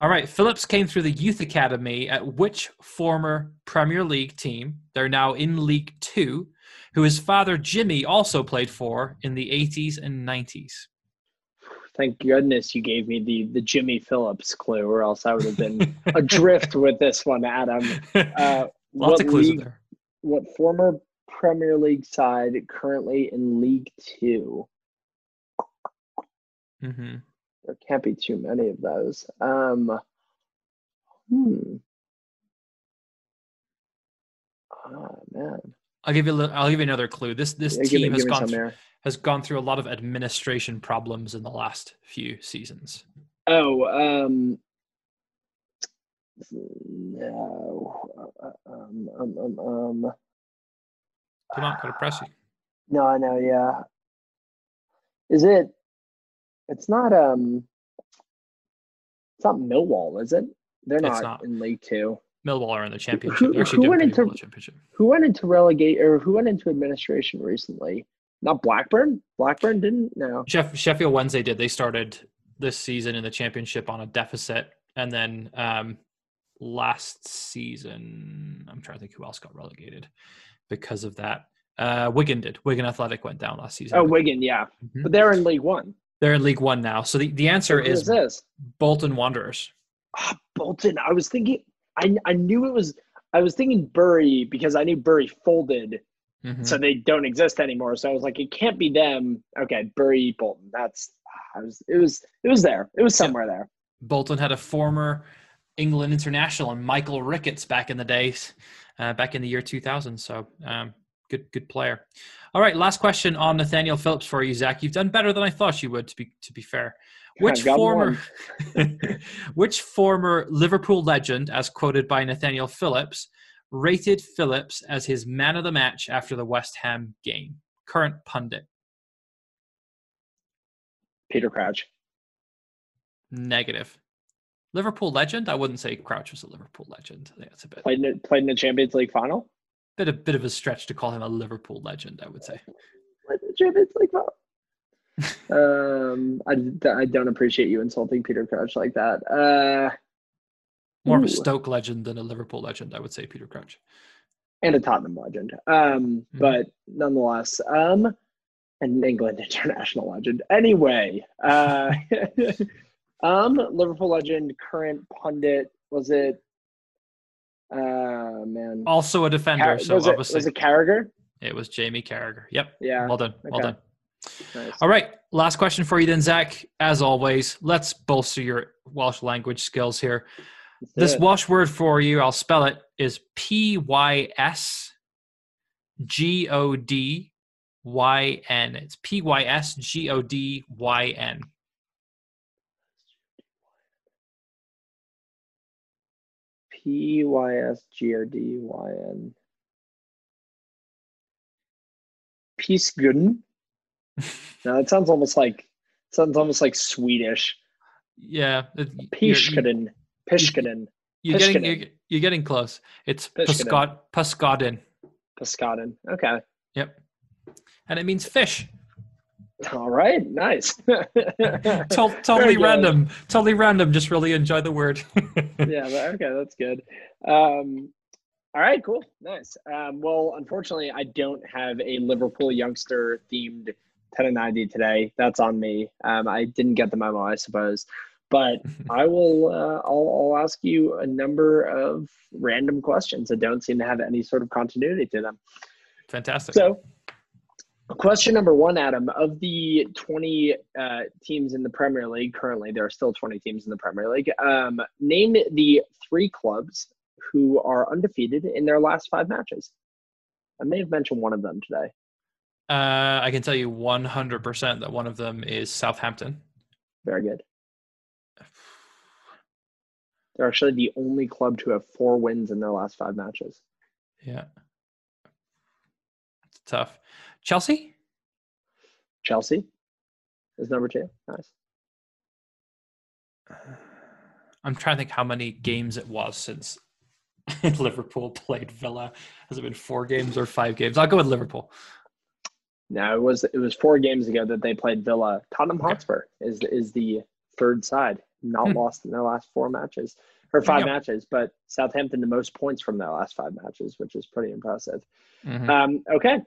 All right. Phillips came through the youth academy at which former Premier League team? They're now in League Two who his father Jimmy also played for in the 80s and 90s. Thank goodness you gave me the the Jimmy Phillips clue, or else I would have been adrift with this one, Adam. Uh, Lots of clues league, there. what former Premier League side currently in League 2? Mm-hmm. There can't be too many of those. Um, hmm. Oh man. I'll give you. A little, I'll give you another clue. This this Yeah, give me- team has gone through, has gone through a lot of administration problems in the last few seasons. Oh, um, no. Uh, Um, um, um, um, Come on, gotta press you. no, I know. Yeah. Is it? It's not. Um. It's not Millwall, is it? They're not, not. in League Two. Millwall are in the championship. who who went into- well championship. Who went into relegate or who went into administration recently? Not Blackburn. Blackburn didn't. No. Sheff- Sheffield Wednesday did. They started this season in the championship on a deficit, and then um, last season, I'm trying to think who else got relegated because of that. Uh, Wigan did. Wigan Athletic went down last season. Oh, Wigan. Yeah, Mhm. but they're in League One. They're in League One now. So the, the answer is is this? Bolton Wanderers. Ah, Bolton. I was thinking. I I knew it was. I was thinking Bury because I knew Bury folded, Mhm. so they don't exist anymore. So I was like, it can't be them. Okay, Bury Bolton. That's. I was. It was. It was there. It was somewhere there. Bolton had a former England international and Michael Ricketts back in the days, uh, back in the year 2000. So um, good, good player. All right, last question on Nathaniel Phillips for you, Zach. You've done better than I thought you would. To be to be fair, which former which former Liverpool legend, as quoted by Nathaniel Phillips, rated Phillips as his man of the match after the West Ham game? Current pundit. Peter Crouch. Negative. Liverpool legend? I wouldn't say Crouch was a Liverpool legend. I think that's a bit Played in played in the Champions League final. bit a bit of a stretch to call him a Liverpool legend. I would say. Played in the Champions League final. um, I, I don't appreciate you insulting Peter Crouch like that. Uh, More of a Stoke legend than a Liverpool legend. I would say Peter Crouch. and a Tottenham legend. Um, Mhm. but nonetheless, um, an England international legend. Anyway, uh, um, Liverpool legend, current pundit. Was it? Uh, man. Also a defender. Car- so was it obviously was it Carragher? it was Jamie Carragher. Yep. Yeah. Well done. Well done. Nice. All right. Last question for you then, Zach. As always, let's bolster your Welsh language skills here. This it. Welsh word for you, I'll spell it, is P Y S G O D Y N. It's P Y S G O D Y N. P Y S G O D Y N. Peace Gooden. No, it sounds almost like sounds almost like Swedish. Yeah. you're- Pishkuden. Pishkuden. You're getting you're, you're getting close. It's Pascodin. Piscadin. Okay. Yep. And it means fish. All right. Nice. To- totally random. Totally random. Just really enjoy the word. yeah. Okay. That's good. Um, all right. Cool. Nice. Um, well, unfortunately, I don't have a Liverpool youngster themed 10 and 90 today. That's on me. Um, I didn't get the memo, I suppose. But I will. Uh, I'll, I'll ask you a number of random questions that don't seem to have any sort of continuity to them. Fantastic. So, question number one, Adam, of the 20 uh, teams in the Premier League, currently there are still 20 teams in the Premier League. Um, name the three clubs who are undefeated in their last five matches. I may have mentioned one of them today. Uh, I can tell you 100% that one of them is Southampton. Very good. They're actually the only club to have four wins in their last five matches. Yeah. It's tough. Chelsea? Chelsea is number two. Nice. I'm trying to think how many games it was since Liverpool played Villa. Has it been four games or five games? I'll go with Liverpool. No, it was it was four games ago that they played Villa. Tottenham Okay. Hotspur is is the third side, not Hmm. lost in their last four matches or five go. matches, but Southampton the most points from their last five matches, which is pretty impressive. Mhm. Um, okay,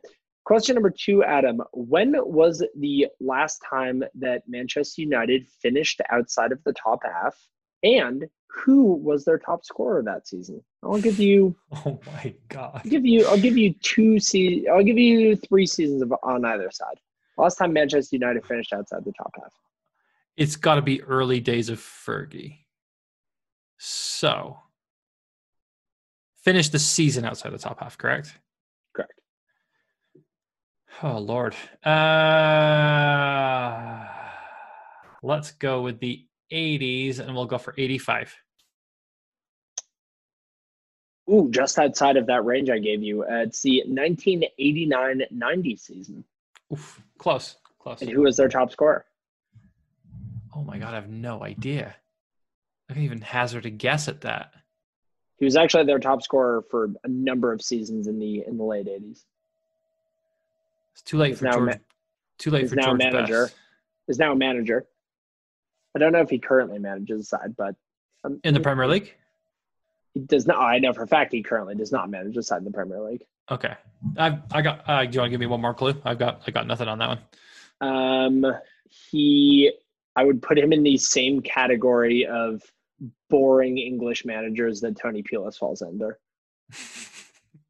question number two, Adam. When was the last time that Manchester United finished outside of the top half, and who was their top scorer that season? I'll give you. Oh my god! I'll give you. I'll give you two se- I'll give you three seasons of, on either side. Last time Manchester United finished outside the top half. It's got to be early days of Fergie. So, finished the season outside the top half, correct? Correct. Oh Lord. Uh, let's go with the 80s, and we'll go for 85. Ooh, just outside of that range I gave you. Uh, it's the 1989-90 season. Oof, close, close. And who was their top scorer? Oh my god, I have no idea. I can even hazard a guess at that. He was actually their top scorer for a number of seasons in the in the late 80s. It's too late He's for now George. ma- too late he's for now George manager. Best. Is now a manager. I don't know if he currently manages the side, but um, in the Premier League. he does not. I know for a fact he currently does not manage the side in the Premier League. Okay, I I got. Uh, do you want to give me one more clue? I've got I got nothing on that one. Um, he, I would put him in the same category of boring English managers that Tony Pulis falls under.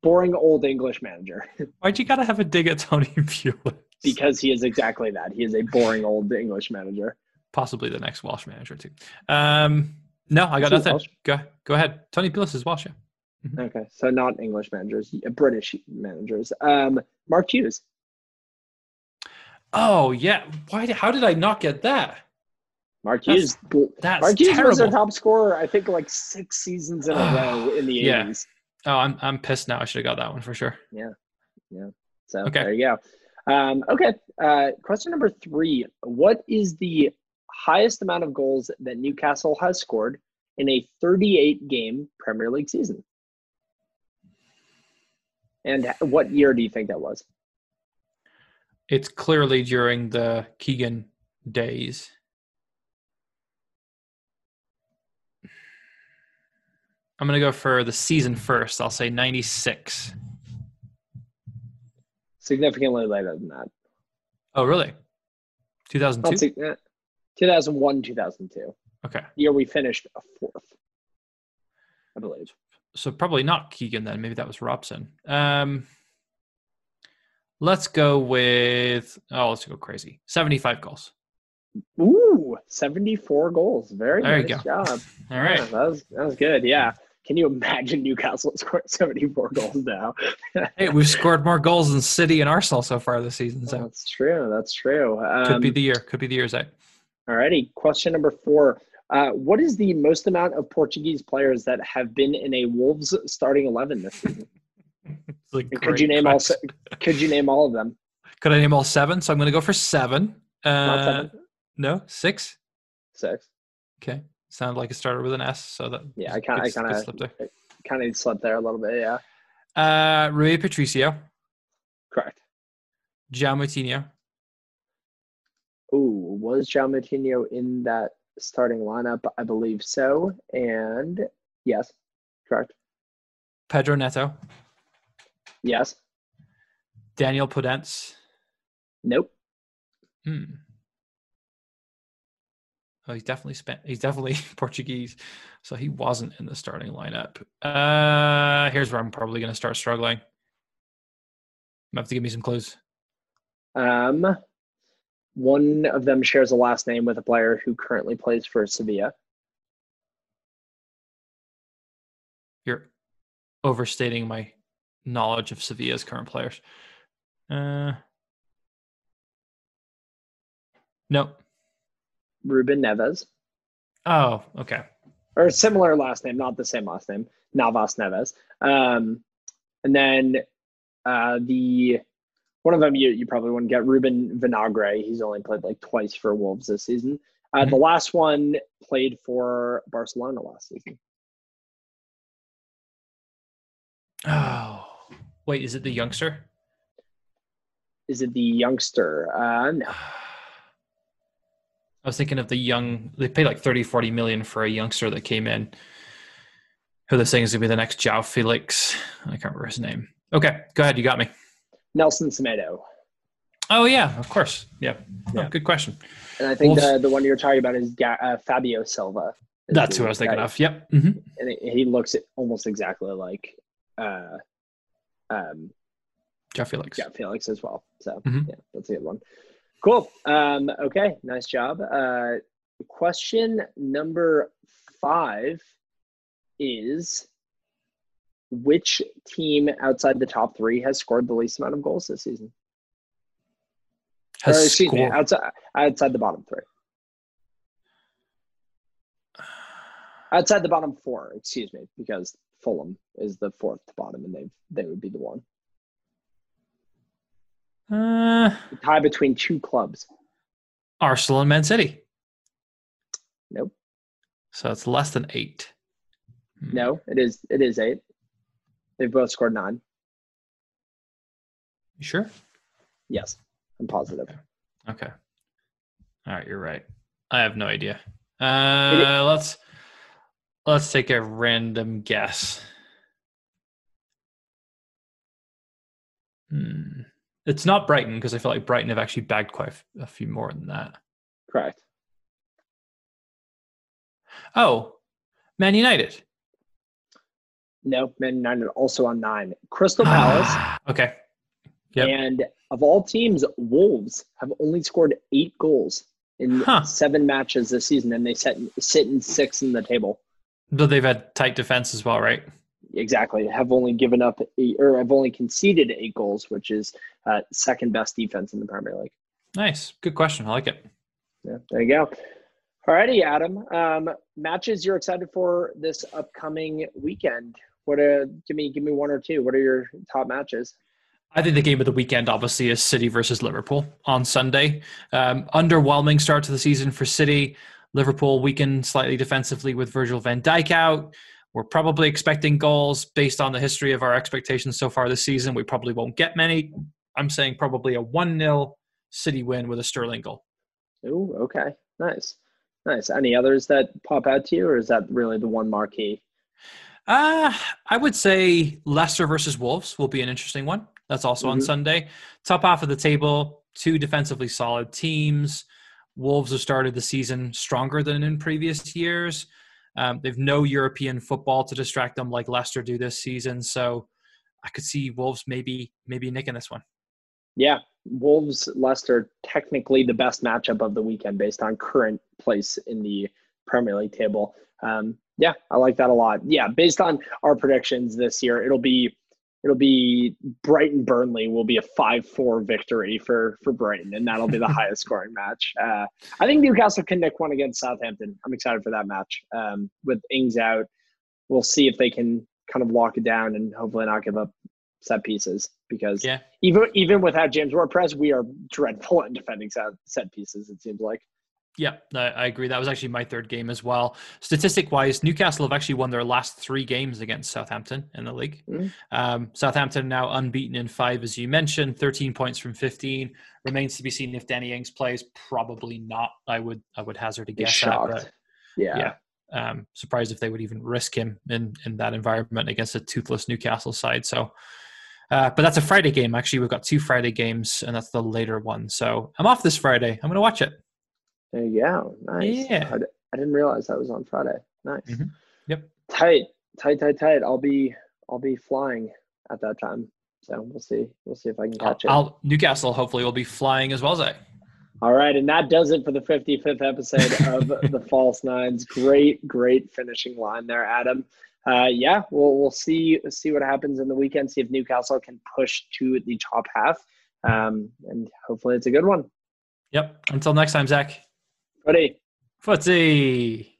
boring old English manager Why'd you gotta have a dig at Tony Pulis? because he is exactly that. He is a boring old English manager. possibly the next Welsh manager too. Um, no, I got nothing. Welsh? Go go ahead. Tony Pulis is Welsh. Yeah. Okay, so not English managers, British managers. Um, Mark Hughes. Oh yeah. Why? How did I not get that? Mark Hughes. That's Mark Hughes was their terrible. top scorer, I think, like six seasons in a row in the Yeah. 80s. Oh, I'm I'm pissed now. I should have got that one for sure. Yeah, yeah. So Okay. there you go. Um, okay. Uh, question number three What is the highest amount of goals that Newcastle has scored in a 38 game Premier League season? And what year do you think that was? It's clearly during the Keegan days. I'm gonna go for the season first. I'll say 96. Significantly later than that. Oh, really? 2002. eh, 2001, 2002. Okay, Year we finished a fourth, I believe. so probably not Keegan then. Maybe that was Robson. Um, let's go with oh, let's go crazy. 75 goals. Ooh, 74 goals. Very There you nice go. job. All right. Yeah, that was that was good. Yeah. Can you imagine Newcastle scoring 74 goals now? Hey, we've scored more goals than City and Arsenal so far this season. So That's true. That's true. Um, could be the year. Could be the year's out. Alrighty. Question number four. Uh, what is the most amount of Portuguese players that have been in a Wolves starting 11 this season? Could you name all? question. Could you name all of them? Could I name all seven? So I'm going to go for seven. Uh, Not seven. No, six. Six. Okay, sounded like it started with an S. So that Yeah, I kind I kind good slip there. of kind of slipped there a little bit. Yeah. Uh, Rui Patricio, Correct. João Moutinho, Ooh, was João Moutinho in that starting lineup? I believe so. And yes, correct. Pedro Neto, Yes. Daniel Podence. Nope. Hmm. Oh, he's definitely spent. He's definitely Portuguese, so he wasn't in the starting lineup. Uh, here's where I'm probably going to start struggling. You have to give me some clues. Um, one of them shares a last name with a player who currently plays for Sevilla. You're overstating my knowledge of Sevilla's current players. Uh, no. Ruben Neves, Oh, okay. or a similar last name, not the same last name, Navas Neves. Um, and then uh, the one of them you, you probably wouldn't get Ruben Vinagre. He's only played like twice for Wolves this season. Uh, The last one played for Barcelona last season. Oh, wait, is it the youngster? Is it the youngster? Uh, no. I was thinking of the young. They paid like 30, 40 million for a youngster that came in. Who they're saying is going to be the next João Felix. I can't remember his name. Okay, go ahead. You got me. Nelson Semedo. Oh yeah, of course. Yeah. Oh, good question. And I think Wolves- the, the one you're talking about is Ga- uh, Fabio Silva, That's who I was thinking guy. of. Yep. hmm And he- he looks almost exactly like uh, um, Jeff Felix. yeah, Felix as well. So Mhm. yeah, that's a good one. Cool. Um, okay, nice job. Uh, question number five is which team outside the top three has scored the least amount of goals this season? Or, Has excuse me, outside outside the bottom three. Outside the bottom four, excuse me, because Fulham is the fourth to bottom, and they they would be the one. Uh, Tie between two clubs. Arsenal and Man City. Nope. So it's less than eight. Hmm. No, it is it is eight. They've both scored nine. You sure? Yes, I'm positive. Okay. All right, you're right. I have no idea. Uh, let's let's take a random guess. Hmm. It's not Brighton because I feel like Brighton have actually bagged quite a few more than that. Correct. Oh, Man United. No, Man United also on nine. Crystal Palace ah, okay. Yep. and of all teams, Wolves have only scored eight goals in Huh. seven matches this season, and they sit sit in sixth in the table. But they've had tight defense as well, right? Exactly. Have only given up eight, or have only conceded eight goals, which is uh, second best defense in the Premier League. Nice. Good question. I like it. Yeah, there you go. Alrighty, Adam. Um, matches you're excited for this upcoming weekend. What uh give me give me one or two. What are your top matches? I think the game of the weekend obviously is City versus Liverpool on Sunday. Um, underwhelming start to the season for City. Liverpool weakened slightly defensively with Virgil van Dijk out. We're probably expecting goals based on the history of our expectations so far this season. We probably won't get many. I'm saying probably a 1 0 City win with a Sterling goal. Oh, okay. Nice. Nice. Any others that pop out to you, or is that really the one marquee? Uh, I would say Leicester versus Wolves will be an interesting one. That's also on Mhm. Sunday. Top half of the table, two defensively solid teams. Wolves have started the season stronger than in previous years. Um, they've no European football to distract them like Leicester do this season. So I could see Wolves maybe maybe nicking this one. Yeah. Wolves Leicester technically the best matchup of the weekend based on current place in the Premier League table. Um, yeah, I like that a lot. Yeah, based on our predictions this year, it'll be it'll be Brighton Burnley will be a five four victory for for Brighton, and that'll be the highest scoring match. Uh, I think Newcastle can nick one against Southampton. I'm excited for that match. Um, with Ings out, we'll see if they can kind of lock it down and hopefully not give up set pieces because Yeah. even even without James Ward-Prowse, we are dreadful at defending set, set pieces. It seems like. Yeah, I agree. That was actually my third game as well. Statistic wise, Newcastle have actually won their last three games against Southampton in the league. Mhm. Um, Southampton now unbeaten in five, as you mentioned, 13 points from 15. Remains to be seen if Danny Ings plays. Probably not. I would I would hazard a guess. Shocked. but yeah. yeah. Um, surprised if they would even risk him in in that environment against a toothless Newcastle side. So. Uh, but that's a Friday game. Actually, we've got two Friday games, and that's the later one. So I'm off this Friday. I'm going to watch it. There you go. Nice. Yeah. I didn't realize that was on Friday. Nice. Mhm. Yep. Tight, tight, tight, tight. I'll be I'll be flying at that time. So we'll see. We'll see if I can catch it. I'll, Newcastle hopefully will be flying as well as I. All right, and that does it for the 55th episode of the False Nines. Great, great finishing line there, Adam. Uh, yeah, we'll we'll see see what happens in the weekend. See if Newcastle can push to the top half, um, and hopefully it's a good one. Yep. Until next time, Zach. Peraí. Forte!